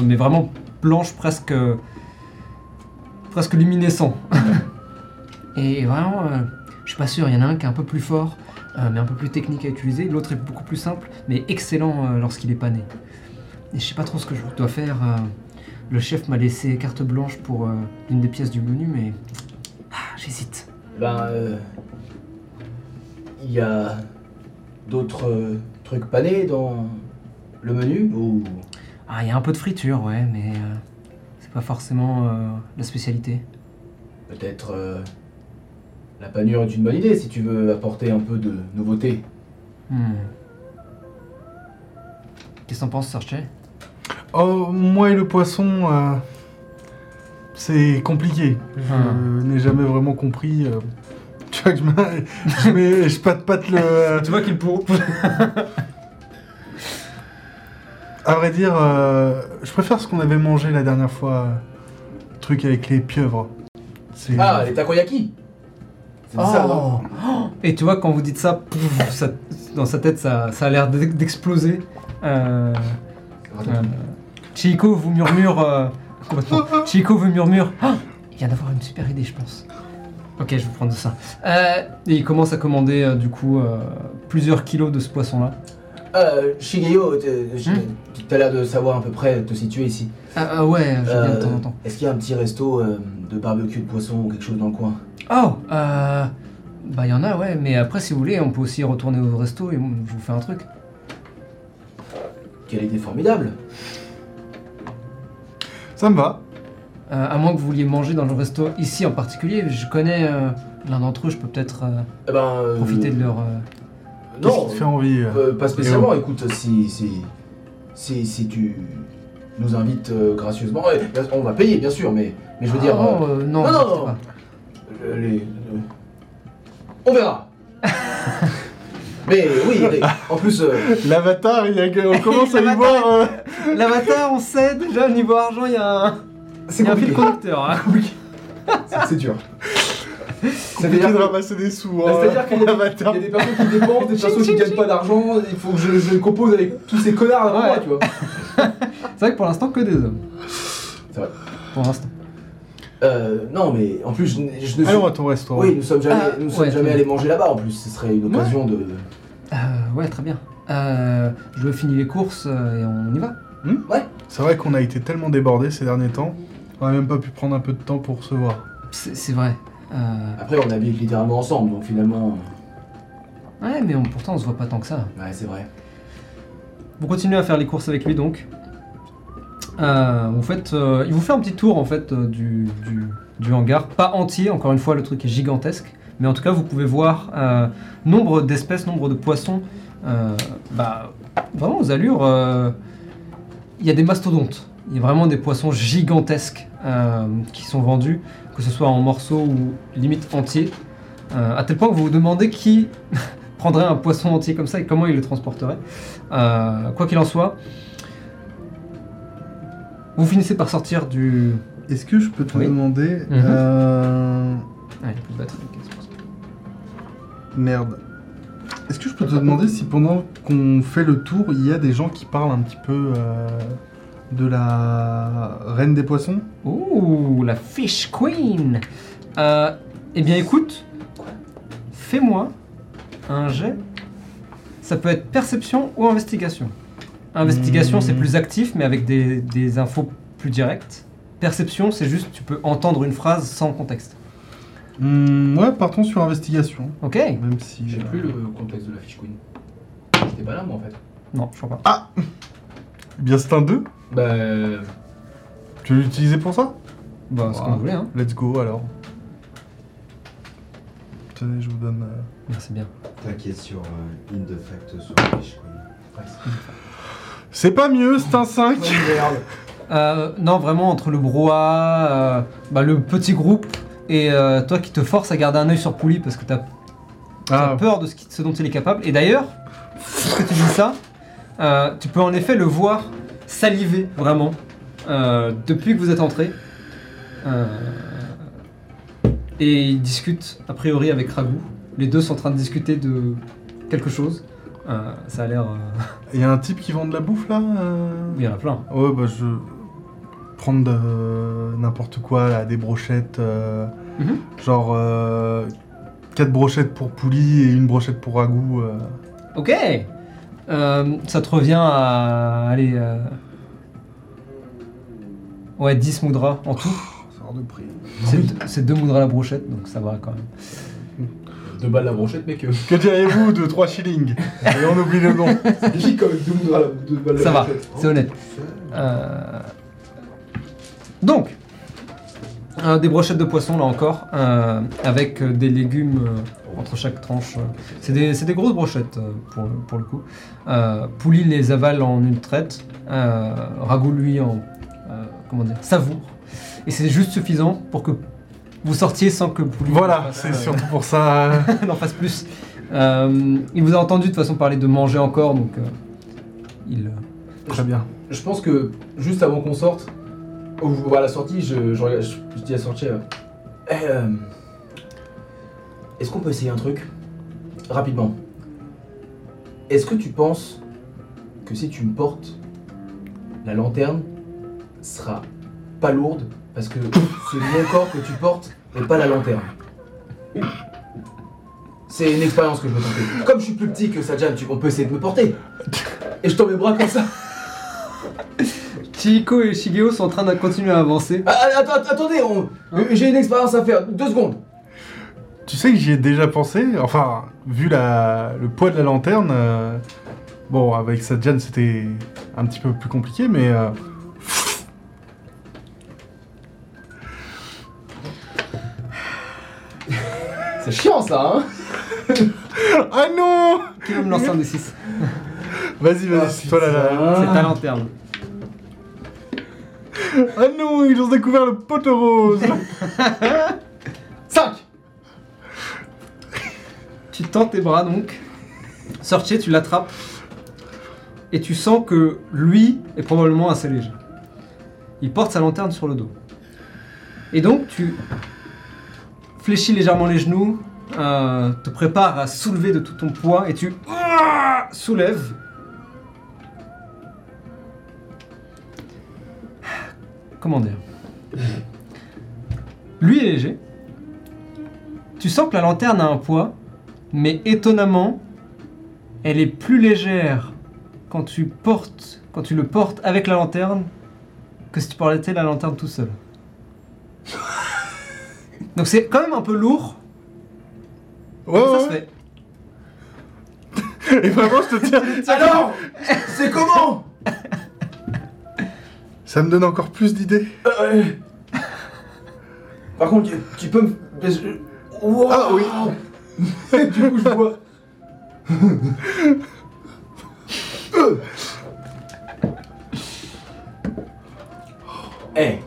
[SPEAKER 1] mais vraiment blanche, presque, presque luminescent. Et vraiment, euh, je suis pas sûr, il y en a un qui est un peu plus fort, euh, mais un peu plus technique à utiliser. L'autre est beaucoup plus simple, mais excellent euh, lorsqu'il est pané. Et je sais pas trop ce que je dois faire. Euh, le chef m'a laissé carte blanche pour euh, l'une des pièces du menu, mais ah, j'hésite.
[SPEAKER 3] Ben. euh, Il y a d'autres euh, trucs panés dans le menu ou?
[SPEAKER 1] Ah, il y a un peu de friture, ouais, mais euh, c'est pas forcément euh, la spécialité.
[SPEAKER 3] Peut-être. euh, la panure est une bonne idée si tu veux apporter un peu de nouveauté.
[SPEAKER 1] Hmm. Qu'est-ce que t'en penses, Serge
[SPEAKER 2] Oh, moi et le poisson, euh, c'est compliqué. Je
[SPEAKER 1] Ah.
[SPEAKER 2] n'ai jamais vraiment compris. euh, tu vois que je, mets- je, mets- je patte patte le.
[SPEAKER 1] Tu vois qu'il pour.
[SPEAKER 2] À vrai dire, euh, je préfère ce qu'on avait mangé la dernière fois. euh, le truc avec les pieuvres. C'est-
[SPEAKER 3] Ah, les takoyaki C'est ça, non
[SPEAKER 1] Et tu vois, quand vous dites ça, pouf, ça- dans sa tête, ça, ça a l'air d'ex- d'exploser. Euh, euh, Chico vous murmure. euh, complètement. Chico vous murmure. Ah, il vient d'avoir une super idée, je pense. Ok, je vais prendre ça. Euh, et il commence à commander, euh, du coup, euh, plusieurs kilos de ce poisson-là.
[SPEAKER 3] Euh, Shigeyo, t'es-
[SPEAKER 1] Hmm
[SPEAKER 3] t'as l'air de savoir à peu près te situer ici.
[SPEAKER 1] Ah, ah ouais, je viens de temps en temps.
[SPEAKER 3] Est-ce qu'il y a un petit resto euh, de barbecue de poisson ou quelque chose dans le coin?
[SPEAKER 1] Oh, euh, bah il y en a, ouais, mais après, si vous voulez, on peut aussi retourner au resto et je vous fais un truc.
[SPEAKER 3] Quelle idée formidable
[SPEAKER 2] Ça me va.
[SPEAKER 1] Euh, à moins que vous vouliez manger dans le resto ici en particulier, je connais euh, l'un d'entre eux, je peux peut-être euh,
[SPEAKER 3] Eh ben, euh,
[SPEAKER 1] profiter de leur. euh,
[SPEAKER 3] Non,
[SPEAKER 2] qui te fait envie
[SPEAKER 3] pas spécialement. Écoute, si, si, si, si tu nous invites euh, gracieusement, ouais, bien- on va payer bien sûr, mais, mais je veux dire,
[SPEAKER 1] ah, non,
[SPEAKER 3] non, non, non.
[SPEAKER 1] pas.
[SPEAKER 3] les- on verra. Mais oui, mais en plus, euh,
[SPEAKER 2] L'avatar, on commence à y voir. euh,
[SPEAKER 1] L'avatar, on sait déjà, au niveau argent, il y a un,
[SPEAKER 3] c'est
[SPEAKER 1] un fil conducteur. hein.
[SPEAKER 3] C'est- C'est dur.
[SPEAKER 2] compliqué
[SPEAKER 3] C'est-à-dire
[SPEAKER 2] de ramasser des sous.
[SPEAKER 3] Bah,
[SPEAKER 2] hein,
[SPEAKER 3] C'est-à-dire qu'il y, a des-
[SPEAKER 2] l'avatar.
[SPEAKER 3] il y a des personnes qui dépensent, des personnes qui gagnent pas d'argent, il faut que je, je compose avec tous ces connards avant
[SPEAKER 1] Ouais.
[SPEAKER 3] moi, tu vois.
[SPEAKER 1] C'est vrai que pour l'instant, que des hommes.
[SPEAKER 3] C'est vrai.
[SPEAKER 1] Pour l'instant.
[SPEAKER 3] Euh, non, mais en plus, je, ne suis...
[SPEAKER 2] Allons à ton restaurant.
[SPEAKER 3] Oui, nous sommes jamais,
[SPEAKER 1] Ah,
[SPEAKER 3] nous sommes
[SPEAKER 1] ouais,
[SPEAKER 3] jamais allés manger là-bas en plus, ce serait une occasion de...
[SPEAKER 1] Euh, ouais, très bien. Euh, je finis les courses euh, et on y va.
[SPEAKER 2] C'est vrai qu'on a été tellement débordés ces derniers temps. On a même pas pu prendre un peu de temps pour se voir.
[SPEAKER 1] C'est vrai. Euh,
[SPEAKER 3] Après, on habite littéralement ensemble, donc finalement...
[SPEAKER 1] ouais, mais on- pourtant, on se voit pas tant que ça.
[SPEAKER 3] Ouais, c'est vrai.
[SPEAKER 1] Vous continuez à faire les courses avec lui donc. Euh, vous faites, euh, il vous fait un petit tour en fait euh, du, du, du hangar, pas entier, encore une fois le truc est gigantesque, mais en tout cas vous pouvez voir euh, nombre d'espèces, nombre de poissons, euh, bah, vraiment aux allures, euh, il y a des mastodontes, il y a vraiment des poissons gigantesques qui sont vendus, que ce soit en morceaux ou limite entiers, à tel point que vous vous demandez qui prendrait un poisson entier comme ça et comment il le transporterait. Quoi qu'il en soit, vous finissez par sortir du.
[SPEAKER 2] Est-ce que je peux te
[SPEAKER 1] Oui.
[SPEAKER 2] demander.
[SPEAKER 1] Mhm.
[SPEAKER 2] euh,
[SPEAKER 1] Ah, il y a plus de batterie.
[SPEAKER 2] Merde. Est-ce que je peux te demander si pendant qu'on fait le tour, il y a des gens qui parlent un petit peu euh, de la reine des poissons?
[SPEAKER 1] Ouh, la Fish Queen Euh, Eh bien, écoute, fais-moi un jet. Ça peut être perception ou investigation. Investigation,
[SPEAKER 2] Hmm.
[SPEAKER 1] c'est plus actif, mais avec des, des infos plus directes. Perception, c'est juste, tu peux entendre une phrase sans contexte.
[SPEAKER 2] Hmm, Ouais, partons sur investigation.
[SPEAKER 1] Ok
[SPEAKER 2] Même si.
[SPEAKER 3] J'ai
[SPEAKER 2] euh,
[SPEAKER 3] plus le contexte de la fiche Queen. J'étais pas là, moi, en fait.
[SPEAKER 1] Non, je crois pas.
[SPEAKER 2] eh Bien, c'est un 2.
[SPEAKER 3] Bah...
[SPEAKER 2] Tu veux l'utiliser pour ça?
[SPEAKER 1] Bah, c'est
[SPEAKER 2] Ah.
[SPEAKER 1] comme vous voulez, hein.
[SPEAKER 2] Let's go alors. Tenez, je vous donne. euh,
[SPEAKER 1] Merci bien.
[SPEAKER 4] T'inquiète sur euh, In the Fact sur la fiche, quoi.
[SPEAKER 2] C'est pas mieux, c'est un 5.
[SPEAKER 3] merde.
[SPEAKER 1] Euh, non, vraiment, entre le brouhaha, euh, bah, le petit groupe, et euh, toi qui te forces à garder un œil sur Pouli parce que t'as as
[SPEAKER 2] Ah,
[SPEAKER 1] peur de ce, qui- ce dont il est capable. Et d'ailleurs, parce que tu dis ça, euh, tu peux en effet le voir saliver, vraiment, euh, depuis que vous êtes entré. Et il discute, a priori, avec Ragout. Les deux sont en train de discuter de quelque chose. Euh, ça a l'air... euh,
[SPEAKER 2] il y a un type qui vend de la bouffe là euh
[SPEAKER 1] Il y en a plein.
[SPEAKER 2] Ouais, bah je. Prendre de... n'importe quoi, là, des brochettes. euh,
[SPEAKER 1] Mhm.
[SPEAKER 2] Genre. 4 brochettes pour Pouli et une brochette pour Ragout. euh.
[SPEAKER 1] Ok Euh, Ça te revient à... Allez... euh, Ouais, 10 moudras en tout.
[SPEAKER 2] C'est hors de prix.
[SPEAKER 1] C'est c'est deux moudras la brochette, donc ça va quand même.
[SPEAKER 3] Deux balles la brochette, mec. euh,
[SPEAKER 2] Que diriez-vous de 3 shillings? Et on oublie le nom.
[SPEAKER 3] C'est quand même, deux balles la- deux balles la
[SPEAKER 1] Ça va,
[SPEAKER 3] brochette.
[SPEAKER 1] c'est honnête. Euh, Donc, euh, des brochettes de poisson là encore, euh, avec euh, des légumes euh, entre chaque tranche. C'est des, c'est des grosses brochettes euh, pour, le- pour le coup. Euh, Pouli les avale en une traite, euh, Ragout lui en euh, comment dire, savoure. Et c'est juste suffisant pour que vous sortiez sans que Pouli
[SPEAKER 2] Voilà,
[SPEAKER 1] fasse,
[SPEAKER 2] c'est
[SPEAKER 1] euh,
[SPEAKER 2] surtout pour ça.
[SPEAKER 1] n'en fasse plus. Euh, il vous a entendu de toute façon parler de manger encore, donc euh, il.
[SPEAKER 2] Très bien.
[SPEAKER 3] Je pense que juste avant qu'on sorte, ou à la sortie, je, je, regarde- je- je dis à Sorche, euh, Eh, euh, est-ce qu'on peut essayer un truc? Rapidement. Est-ce que tu penses que si tu me portes, la lanterne sera pas lourde Parce que c'est mon corps que tu portes et pas la lanterne? C'est une expérience que je veux tenter. Comme je suis plus petit que Sajan, tu, on peut essayer de me porter. Et je tends mes bras comme ça.
[SPEAKER 1] Chihiko et Shigeo sont en train de continuer à avancer.
[SPEAKER 3] Ah, ah, attends, attendez, on-
[SPEAKER 1] Hein
[SPEAKER 3] j'ai une expérience à faire. Deux secondes.
[SPEAKER 2] Tu sais que j'y ai déjà pensé, enfin, vu la, le poids de la lanterne, euh, bon, avec Sadjan c'était un petit peu plus compliqué, mais euh,
[SPEAKER 3] C'est chiant ça, hein
[SPEAKER 2] Ah non
[SPEAKER 1] Qui veut me lancer un des 6
[SPEAKER 2] Vas-y, vas-y,
[SPEAKER 3] Ah,
[SPEAKER 2] c'est toi là, là.
[SPEAKER 3] putain.
[SPEAKER 1] C'est ta lanterne.
[SPEAKER 2] Ah non, ils ont découvert le pote rose
[SPEAKER 3] 5
[SPEAKER 1] tu tends tes bras donc. Sortier, tu l'attrapes. Et tu sens que lui est probablement assez léger. Il porte sa lanterne sur le dos. Et donc tu fléchis légèrement les genoux, euh, te prépares à soulever de tout ton poids et tu soulèves. Comment dire? Lui est léger. Tu sens que la lanterne a un poids, mais étonnamment, elle est plus légère quand tu portes, quand tu le portes avec la lanterne que si tu portais la lanterne tout seul. Donc c'est quand même un peu lourd.
[SPEAKER 2] Ouais,
[SPEAKER 1] ça se fait?
[SPEAKER 2] Et vraiment, je te tiens.
[SPEAKER 3] Alors C'est comment?
[SPEAKER 2] Ça me donne encore plus d'idées.
[SPEAKER 3] Euh, Par contre, tu, peux me. Wow.
[SPEAKER 2] Ah oui.
[SPEAKER 3] du coup, je vois. Eh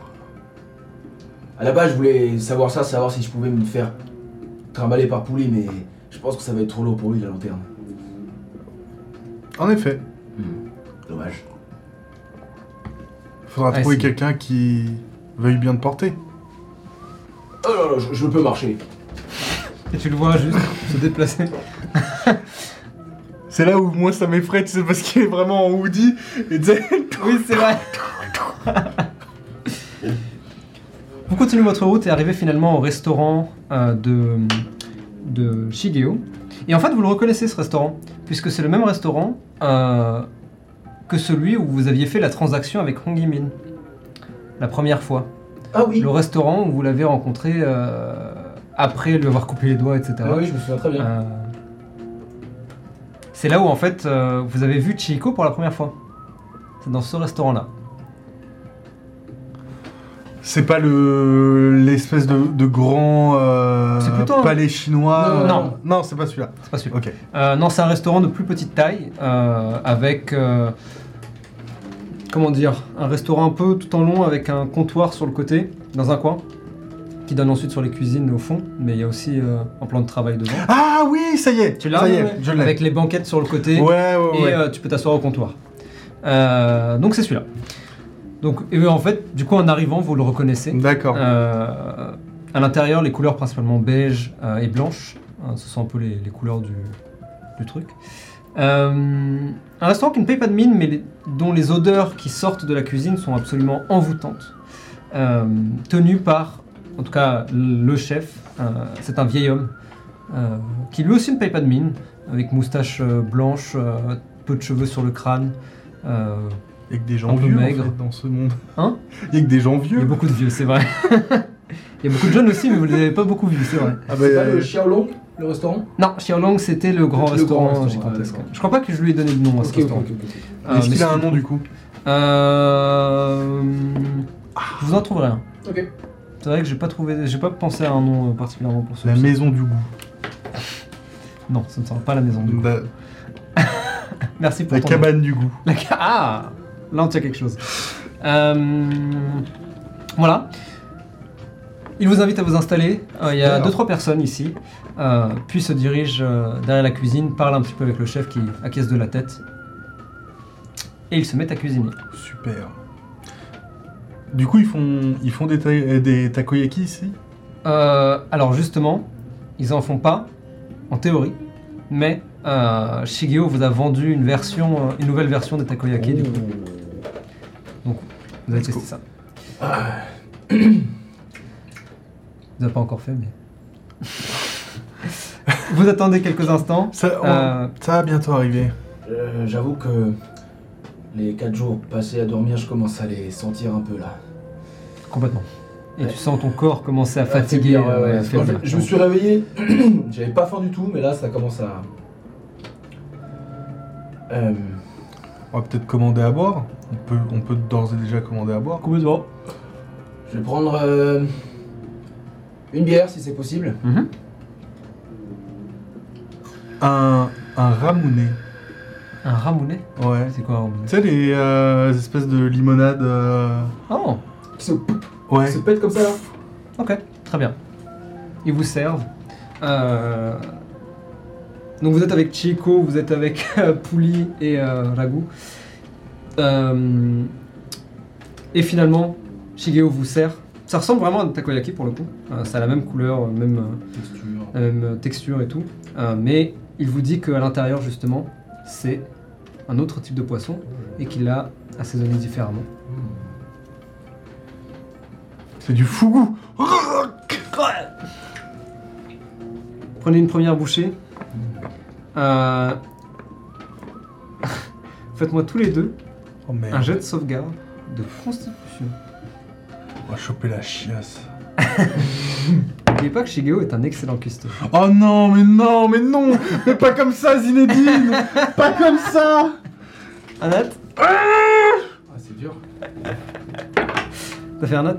[SPEAKER 3] À la base, je voulais savoir ça, savoir si je pouvais me faire trimballer par Pouli, mais je pense que ça va être trop lourd pour lui, la lanterne.
[SPEAKER 2] En effet,
[SPEAKER 3] Dommage.
[SPEAKER 2] Faudra trouver quelqu'un qui veuille bien te porter.
[SPEAKER 3] Oh là là, je, je peux marcher.
[SPEAKER 1] Et tu le vois juste se déplacer.
[SPEAKER 2] C'est là où moi ça m'effraie, tu sais, parce qu'il est vraiment en hoodie. Et tu sais,
[SPEAKER 1] Oui, c'est vrai. Vous continuez votre route et arrivez finalement au restaurant euh, de, de Shigeo. Et en fait, vous le reconnaissez ce restaurant, puisque c'est le même restaurant euh, que celui où vous aviez fait la transaction avec Hong Min la première fois.
[SPEAKER 3] Ah oui
[SPEAKER 1] Le restaurant où vous l'avez rencontré euh, après lui avoir coupé les doigts, etc.
[SPEAKER 3] Ah oui, je me souviens très bien.
[SPEAKER 1] Euh, c'est là où en fait euh, vous avez vu Chico pour la première fois. C'est dans ce restaurant-là.
[SPEAKER 2] C'est pas le l'espèce de, de grand euh,
[SPEAKER 1] C'est plutôt un-
[SPEAKER 2] palais chinois.
[SPEAKER 3] Non,
[SPEAKER 2] euh,
[SPEAKER 1] non.
[SPEAKER 2] non, c'est pas celui-là.
[SPEAKER 1] C'est pas celui-là.
[SPEAKER 2] Ok.
[SPEAKER 1] Euh, non, c'est un restaurant de plus petite taille euh, avec euh, comment dire, un restaurant un peu tout en long avec un comptoir sur le côté, dans un coin, qui donne ensuite sur les cuisines au fond. Mais il y a aussi euh, un plan de travail devant,
[SPEAKER 2] Ah oui, ça y est.
[SPEAKER 1] Tu l'as
[SPEAKER 2] Ça y est,
[SPEAKER 3] Ouais.
[SPEAKER 2] je l'ai.
[SPEAKER 1] avec les banquettes sur le côté.
[SPEAKER 2] Ouais, ouais,
[SPEAKER 1] et
[SPEAKER 2] ouais.
[SPEAKER 1] euh, tu peux t'asseoir au comptoir. Euh, donc c'est celui-là. Donc et en fait, du coup en arrivant, vous le reconnaissez.
[SPEAKER 2] D'accord.
[SPEAKER 1] Euh, à l'intérieur, les couleurs principalement beige euh, et blanche. Hein, ce sont un peu les, les couleurs du, du truc. Euh, un restaurant qui ne paye pas de mine, mais les- dont les odeurs qui sortent de la cuisine sont absolument envoûtantes. Tenu par, en tout cas, le chef. C'est un vieil homme qui lui aussi ne paye pas de mine, avec moustache blanche, peu de cheveux sur le crâne.
[SPEAKER 2] Il y a que des gens
[SPEAKER 1] un peu
[SPEAKER 2] vieux en
[SPEAKER 1] maigre.
[SPEAKER 2] fait, dans ce monde.
[SPEAKER 1] Hein
[SPEAKER 2] Il y a que des gens
[SPEAKER 1] il y a
[SPEAKER 2] vieux.
[SPEAKER 1] beaucoup de vieux, c'est vrai. Il y a beaucoup de jeunes aussi, mais vous ne les avez pas beaucoup vus, c'est vrai.
[SPEAKER 2] Ah bah,
[SPEAKER 3] C'est pas
[SPEAKER 2] euh,
[SPEAKER 3] le Xiaolong, le restaurant
[SPEAKER 1] Non, Xiaolong, c'était le grand
[SPEAKER 3] Le
[SPEAKER 1] restaurant
[SPEAKER 3] grand restaurant,
[SPEAKER 1] gigantesque.
[SPEAKER 3] ah, d'accord.
[SPEAKER 1] je crois pas que je lui ai donné de nom à ce restaurant.
[SPEAKER 3] ok, ok.
[SPEAKER 1] Euh,
[SPEAKER 2] Est-ce
[SPEAKER 1] mais
[SPEAKER 2] qu'il a un nom du coup?
[SPEAKER 1] Euh... Je vous en trouverai un.
[SPEAKER 3] Ok.
[SPEAKER 1] C'est vrai que j'ai pas trouvé, j'ai pas pensé à un nom euh, particulièrement pour
[SPEAKER 2] La
[SPEAKER 1] celui-ci.
[SPEAKER 2] maison du goût.
[SPEAKER 1] Non, ça ne sera pas la maison du goût.
[SPEAKER 2] La,
[SPEAKER 1] Merci pour
[SPEAKER 2] la
[SPEAKER 1] ton
[SPEAKER 2] cabane du goût.
[SPEAKER 1] La ca- Ah Là, on tient quelque chose. Euh, Voilà. Il vous invite à vous installer. Euh, il y a
[SPEAKER 2] Super.
[SPEAKER 1] deux trois personnes ici. Euh, puis se dirige derrière la cuisine, parle un petit peu avec le chef qui acquiesce de la tête. Et ils se mettent à cuisiner.
[SPEAKER 2] Super. Du coup, ils font, ils font des, ta- des takoyaki ici?
[SPEAKER 1] Alors justement, ils en font pas, en théorie, mais Shigeo vous a vendu une version, une nouvelle version des takoyaki. du coup. Vous avez
[SPEAKER 2] Let's
[SPEAKER 1] testé
[SPEAKER 2] go.
[SPEAKER 1] ça. Vous n'avez pas encore fait, mais. vous attendez quelques instants.
[SPEAKER 2] ça, on-
[SPEAKER 1] Euh,
[SPEAKER 2] ça va bientôt arriver.
[SPEAKER 3] Euh, J'avoue que les 4 jours passés à dormir, je commence à les sentir un peu là.
[SPEAKER 1] complètement. Et
[SPEAKER 3] Ouais.
[SPEAKER 1] tu sens ton corps commencer à fatiguer.
[SPEAKER 3] Affaiblir, ouais, ouais.
[SPEAKER 1] euh, affaiblir.
[SPEAKER 3] je me suis réveillé, j'avais pas faim du tout, mais là ça commence à. Euh,
[SPEAKER 2] On va peut-être commander à boire. On peut, on peut d'ores et déjà commander à boire.
[SPEAKER 1] Complètement.
[SPEAKER 3] je vais prendre euh, une bière si c'est possible.
[SPEAKER 1] Mhm.
[SPEAKER 2] Un, un ramounet.
[SPEAKER 1] Un ramounet
[SPEAKER 2] Ouais.
[SPEAKER 1] C'est quoi un ramounet
[SPEAKER 2] Tu sais, les euh, espèces de limonade. euh,
[SPEAKER 1] Oh
[SPEAKER 3] Qui se,
[SPEAKER 2] Ouais.
[SPEAKER 3] qui se pète comme ça là.
[SPEAKER 1] Ok, très bien. Ils vous servent. Euh, Donc vous êtes avec Chieko, vous êtes avec euh, Pouli et euh, Ragu. Euh, et finalement, Shigeo vous sert. Ça ressemble vraiment à un takoyaki pour le coup. Euh, ça a la même couleur, euh, même,
[SPEAKER 3] Texture.
[SPEAKER 1] la même texture et tout. Euh, mais il vous dit qu'à l'intérieur, justement, c'est un autre type de poisson et qu'il l'a assaisonné différemment.
[SPEAKER 2] C'est du fougou.
[SPEAKER 1] Prenez une première bouchée. Euh, Faites-moi tous les deux
[SPEAKER 2] Oh merde.
[SPEAKER 1] un jet de sauvegarde de constitution.
[SPEAKER 2] On va choper la chiasse.
[SPEAKER 1] N'oubliez pas que Shigeo est un excellent cuistot.
[SPEAKER 2] Oh non, mais non, mais non Mais pas comme ça, Zinedine Pas comme ça
[SPEAKER 1] Anat
[SPEAKER 3] Ah, c'est dur.
[SPEAKER 1] T'as fait Anat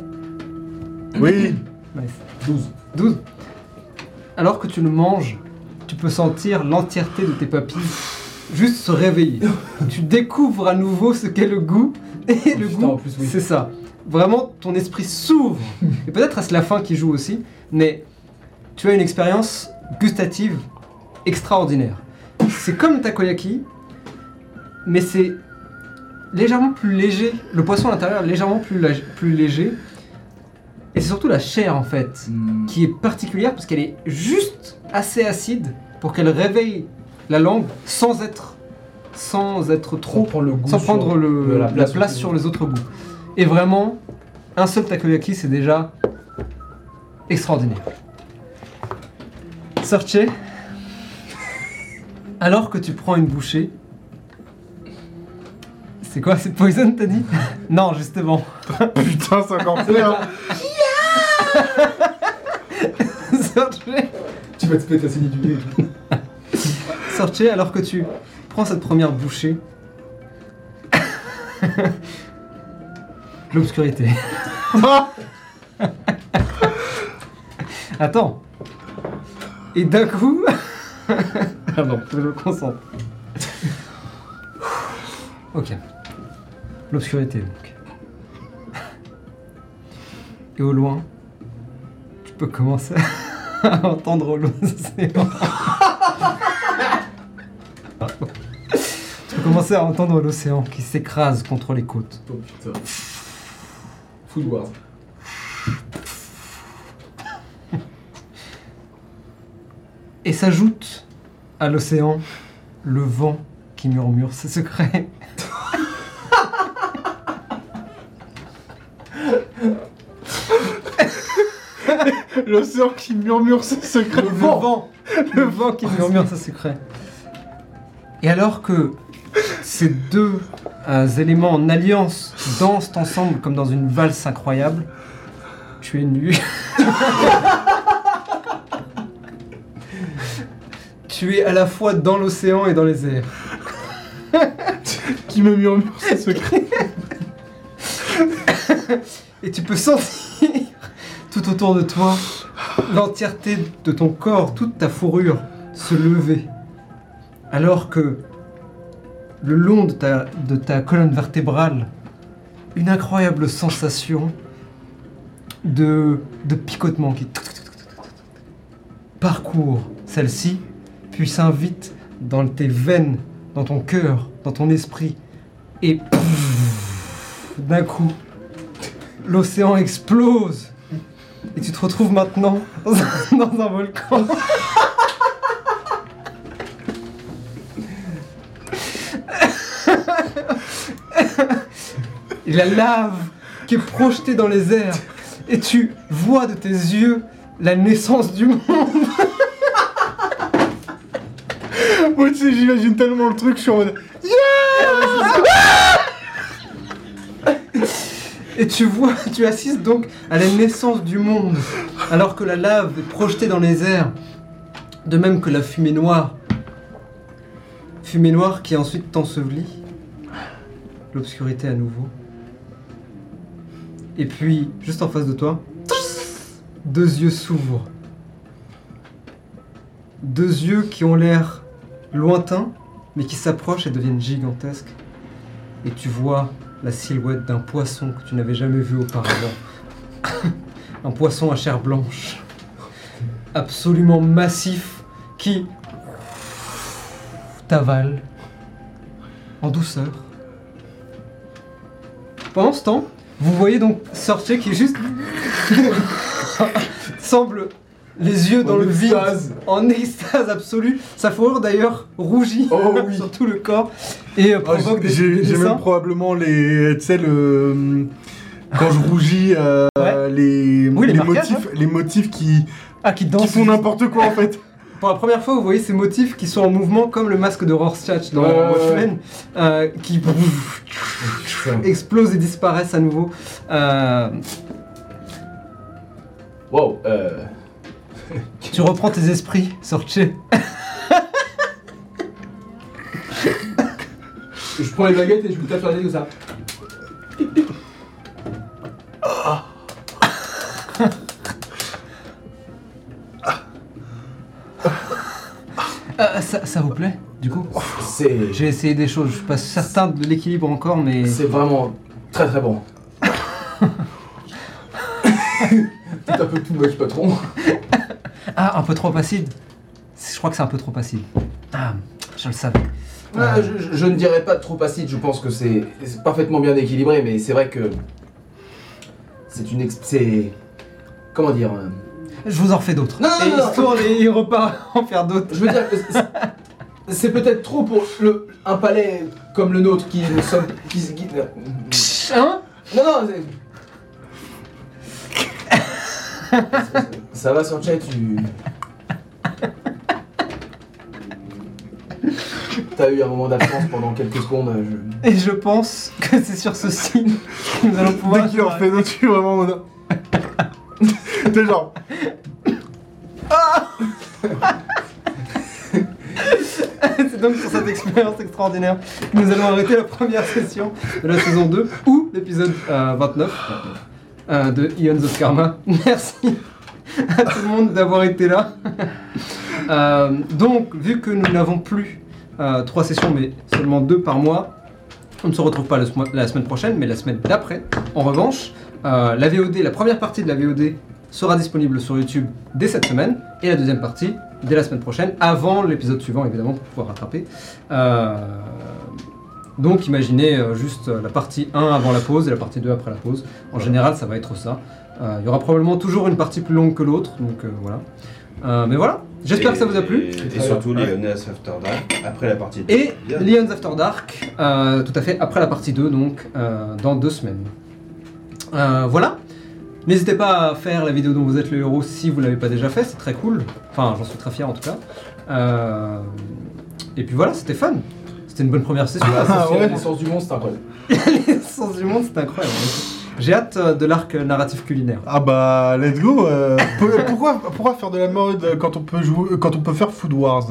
[SPEAKER 2] Oui
[SPEAKER 1] Nice.
[SPEAKER 3] 12.
[SPEAKER 1] 12. Alors que tu le manges, tu peux sentir l'entièreté de tes papilles juste se réveiller. tu découvres à nouveau ce qu'est le goût. Et
[SPEAKER 3] Oh,
[SPEAKER 1] le
[SPEAKER 3] putain,
[SPEAKER 1] goût,
[SPEAKER 3] oui.
[SPEAKER 1] c'est ça. Vraiment, ton esprit s'ouvre. Et peut-être est-ce la fin qui joue aussi, mais tu as une expérience gustative extraordinaire. C'est comme takoyaki, mais c'est légèrement plus léger. Le poisson à l'intérieur est légèrement plus, lég- plus léger. Et c'est surtout la chair en fait
[SPEAKER 3] Hmm.
[SPEAKER 1] qui est particulière parce qu'elle est juste assez acide pour qu'elle réveille la langue sans être sans être
[SPEAKER 3] Sans
[SPEAKER 1] trop
[SPEAKER 3] prendre le goût.
[SPEAKER 1] sans
[SPEAKER 3] sur-
[SPEAKER 1] prendre le-
[SPEAKER 3] le-
[SPEAKER 1] la place, sur les autres goûts. Et vraiment, un seul takoyaki c'est déjà extraordinaire. Sorche, alors que tu prends une bouchée, c'est quoi C'est poison t'as dit? Non justement.
[SPEAKER 2] Putain, c'est encore pire
[SPEAKER 1] Sorche,
[SPEAKER 3] Tu vas te péter la saignée du nez.
[SPEAKER 1] Alors que tu prends cette première bouchée, l'obscurité. Attends. Et d'un coup. Pardon, je me concentre. Ok. L'obscurité donc. Et au loin, tu peux commencer à entendre l'océan. tu peux commencer à entendre l'océan qui s'écrase contre les côtes.
[SPEAKER 3] Oh putain. Food Wars.
[SPEAKER 1] Et s'ajoute à l'océan le vent qui murmure ses secrets.
[SPEAKER 2] L'océan qui murmure ses secrets.
[SPEAKER 1] Le vent Le vent qui murmure ses secrets. Et alors que ces deux euh, éléments en alliance dansent ensemble comme dans une valse incroyable, tu es nu. tu es à la fois dans l'océan et dans les airs.
[SPEAKER 2] Qui me murmure ses secrets.
[SPEAKER 1] Et tu peux sentir tout autour de toi l'entièreté de ton corps, toute ta fourrure se lever. Alors que le long de ta, colonne vertébrale, une incroyable sensation de, picotement qui parcourt celle-ci, puis s'invite dans tes veines, dans ton cœur, dans ton esprit. Et d'un coup, l'océan explose. Et tu te retrouves maintenant dans un volcan. Et la lave qui est projetée dans les airs. Et tu vois de tes yeux la naissance du monde.
[SPEAKER 2] Moi, tu sais, j'imagine tellement le truc, je suis en mode.
[SPEAKER 1] Et tu vois, tu assistes donc à la naissance du monde, alors que la lave est projetée dans les airs, de même que la fumée noire. Fumée noire qui ensuite t'ensevelit, l'obscurité à nouveau. Et puis, juste en face de toi, deux yeux s'ouvrent. Deux yeux qui ont l'air lointains, mais qui s'approchent et deviennent gigantesques. Et tu vois la silhouette d'un poisson que tu n'avais jamais vu auparavant. Un poisson à chair blanche. Absolument massif qui t'avale en douceur. Pendant ce temps, vous voyez donc Sorche qui est juste semble les yeux dans
[SPEAKER 3] En
[SPEAKER 1] le vide,
[SPEAKER 3] extase.
[SPEAKER 1] en extase absolue. Sa fourrure d'ailleurs rougit
[SPEAKER 3] Oh oui.
[SPEAKER 1] sur tout le corps et euh,
[SPEAKER 2] Ah,
[SPEAKER 1] provoque des,
[SPEAKER 2] J'ai
[SPEAKER 1] des
[SPEAKER 2] j'ai
[SPEAKER 1] dessins.
[SPEAKER 2] même probablement les. Tu sais, le. Quand je rougis, euh,
[SPEAKER 1] Ouais.
[SPEAKER 2] les,
[SPEAKER 1] Oui, les
[SPEAKER 2] les,
[SPEAKER 1] marquages,
[SPEAKER 2] motifs, les motifs qui,
[SPEAKER 1] Ah, qui
[SPEAKER 2] qui
[SPEAKER 1] dansent.
[SPEAKER 2] font n'importe quoi en fait.
[SPEAKER 1] Pour la première fois, vous voyez ces motifs qui sont en mouvement comme le masque de Rorschach dans
[SPEAKER 3] ouais,
[SPEAKER 1] Watchmen, euh, qui explosent et disparaissent à nouveau. Euh,
[SPEAKER 3] Wow. Euh...
[SPEAKER 1] tu reprends tes esprits, Sorche.
[SPEAKER 3] Je prends les baguettes et je me tape sur la tête comme ça.
[SPEAKER 1] Ça, ça vous plaît, du coup
[SPEAKER 3] C'est.
[SPEAKER 1] J'ai essayé des choses, je suis pas certain de l'équilibre encore, mais...
[SPEAKER 3] C'est vraiment très très bon. C'est un peu too much, patron.
[SPEAKER 1] Ah, un peu trop acide Je crois que c'est un peu trop acide. Ah, je le savais.
[SPEAKER 3] Ouais, je, je- je ne dirais pas trop acide, je pense que c'est parfaitement bien équilibré, mais c'est vrai que. C'est une. ex- C'est. Comment dire euh,
[SPEAKER 1] Je vous en refais d'autres.
[SPEAKER 3] Non, non,
[SPEAKER 1] Et
[SPEAKER 3] non,
[SPEAKER 1] il
[SPEAKER 3] non.
[SPEAKER 1] se tourne et il repart en faire d'autres.
[SPEAKER 3] Je veux dire, c'est- peut-être trop pour le, un palais comme le nôtre qui sommes. Qui, se- qui-
[SPEAKER 1] Hein
[SPEAKER 3] non, non, c'est- Ça va, Sanchez, tu. T'as eu un moment d'absence pendant quelques secondes. je-
[SPEAKER 1] Et je pense que c'est sur ce signe que nous allons pouvoir...
[SPEAKER 2] Dès qu'il en fait d'autres, je suis vraiment en mode. T'es genre.
[SPEAKER 1] C'est donc sur cette expérience extraordinaire nous allons arrêter la première session de la saison 2 ou l'épisode euh, 29 euh, de Ions of. Merci à tout le monde d'avoir été là. Euh, donc, vu que nous n'avons plus euh, trois sessions mais seulement deux par mois, on ne se retrouve pas la, sem- la semaine prochaine mais la semaine d'après. En revanche, euh, la VOD, la première partie de la VOD sera disponible sur YouTube dès cette semaine et la deuxième partie dès la semaine prochaine, avant l'épisode suivant évidemment pour pouvoir rattraper. Euh, donc imaginez euh, juste euh, la partie 1 avant la pause et la partie 2 après la pause. En général ça va être ça. Euh, Il y aura probablement toujours une partie plus longue que l'autre, donc euh, voilà. Euh, mais voilà, j'espère que ça vous a plu.
[SPEAKER 4] Et, et surtout, Lioness After Dark, après la partie 2.
[SPEAKER 1] Et. Lions After Dark, euh, tout à fait après la partie 2, donc euh, dans deux semaines. Euh, voilà. N'hésitez pas à faire la vidéo dont vous êtes le héros si vous ne l'avez pas déjà fait, c'est très cool. Enfin, j'en suis très fier en tout cas. Euh, et puis voilà, c'était fun. C'était une bonne première session.
[SPEAKER 3] Ah,
[SPEAKER 2] ouais.
[SPEAKER 3] la naissance du monde, c'est incroyable.
[SPEAKER 1] L'essence du monde, c'est incroyable. J'ai hâte euh, de l'arc narratif culinaire.
[SPEAKER 2] Ah bah, let's go. euh, pourquoi, pourquoi faire de la mode quand on peut jouer, quand on peut faire Food Wars?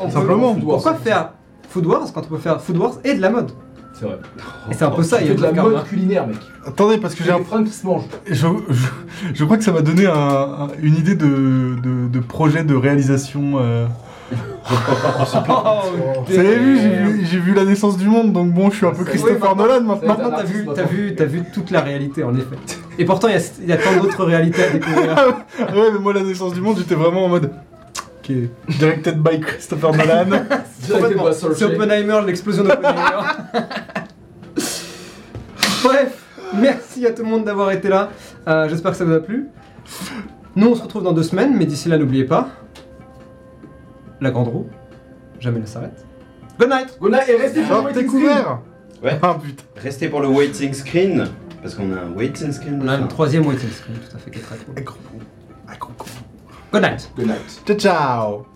[SPEAKER 3] On
[SPEAKER 2] Simplement.
[SPEAKER 3] peut-
[SPEAKER 1] Pourquoi faire Food Wars quand on peut faire Food Wars et de la mode?
[SPEAKER 3] C'est vrai.
[SPEAKER 1] Et c'est un peu ça, il y a
[SPEAKER 3] de la mode culinaire, mec.
[SPEAKER 2] Attendez, parce que j'ai
[SPEAKER 3] J'ai
[SPEAKER 2] un
[SPEAKER 3] fringues qui se mangent.
[SPEAKER 2] Je, je, je crois que ça m'a donné un- un- une idée de, de, de projet de réalisation. euh. Vous avez vu, j'ai vu, la naissance du monde, donc bon, je suis un peu Christopher Nolan maintenant.
[SPEAKER 1] Maintenant, t'as vu, t'as vu, t'as vu toute la réalité, en effet. Et pourtant, il y a, il y a tant d'autres réalités à découvrir.
[SPEAKER 2] ouais, mais moi, la naissance du monde, j'étais vraiment en mode. Ok, directed by Christopher Nolan.
[SPEAKER 1] C'est. Oppenheimer, l'explosion d'Oppenheimer. Bref, merci à tout le monde d'avoir été là. Euh, J'espère que ça vous a plu. Nous, on se retrouve dans deux semaines, mais d'ici là, n'oubliez pas la grande roue, jamais ne s'arrête. Good night
[SPEAKER 3] Gona, et restez sur le waiting screen.
[SPEAKER 4] Ouais.
[SPEAKER 2] Ah putain.
[SPEAKER 4] Restez pour le waiting screen, parce qu'on a un waiting screen
[SPEAKER 1] On a une troisième waiting screen, tout à fait, qui est très cool. Good night
[SPEAKER 3] Good night.
[SPEAKER 2] Ciao ciao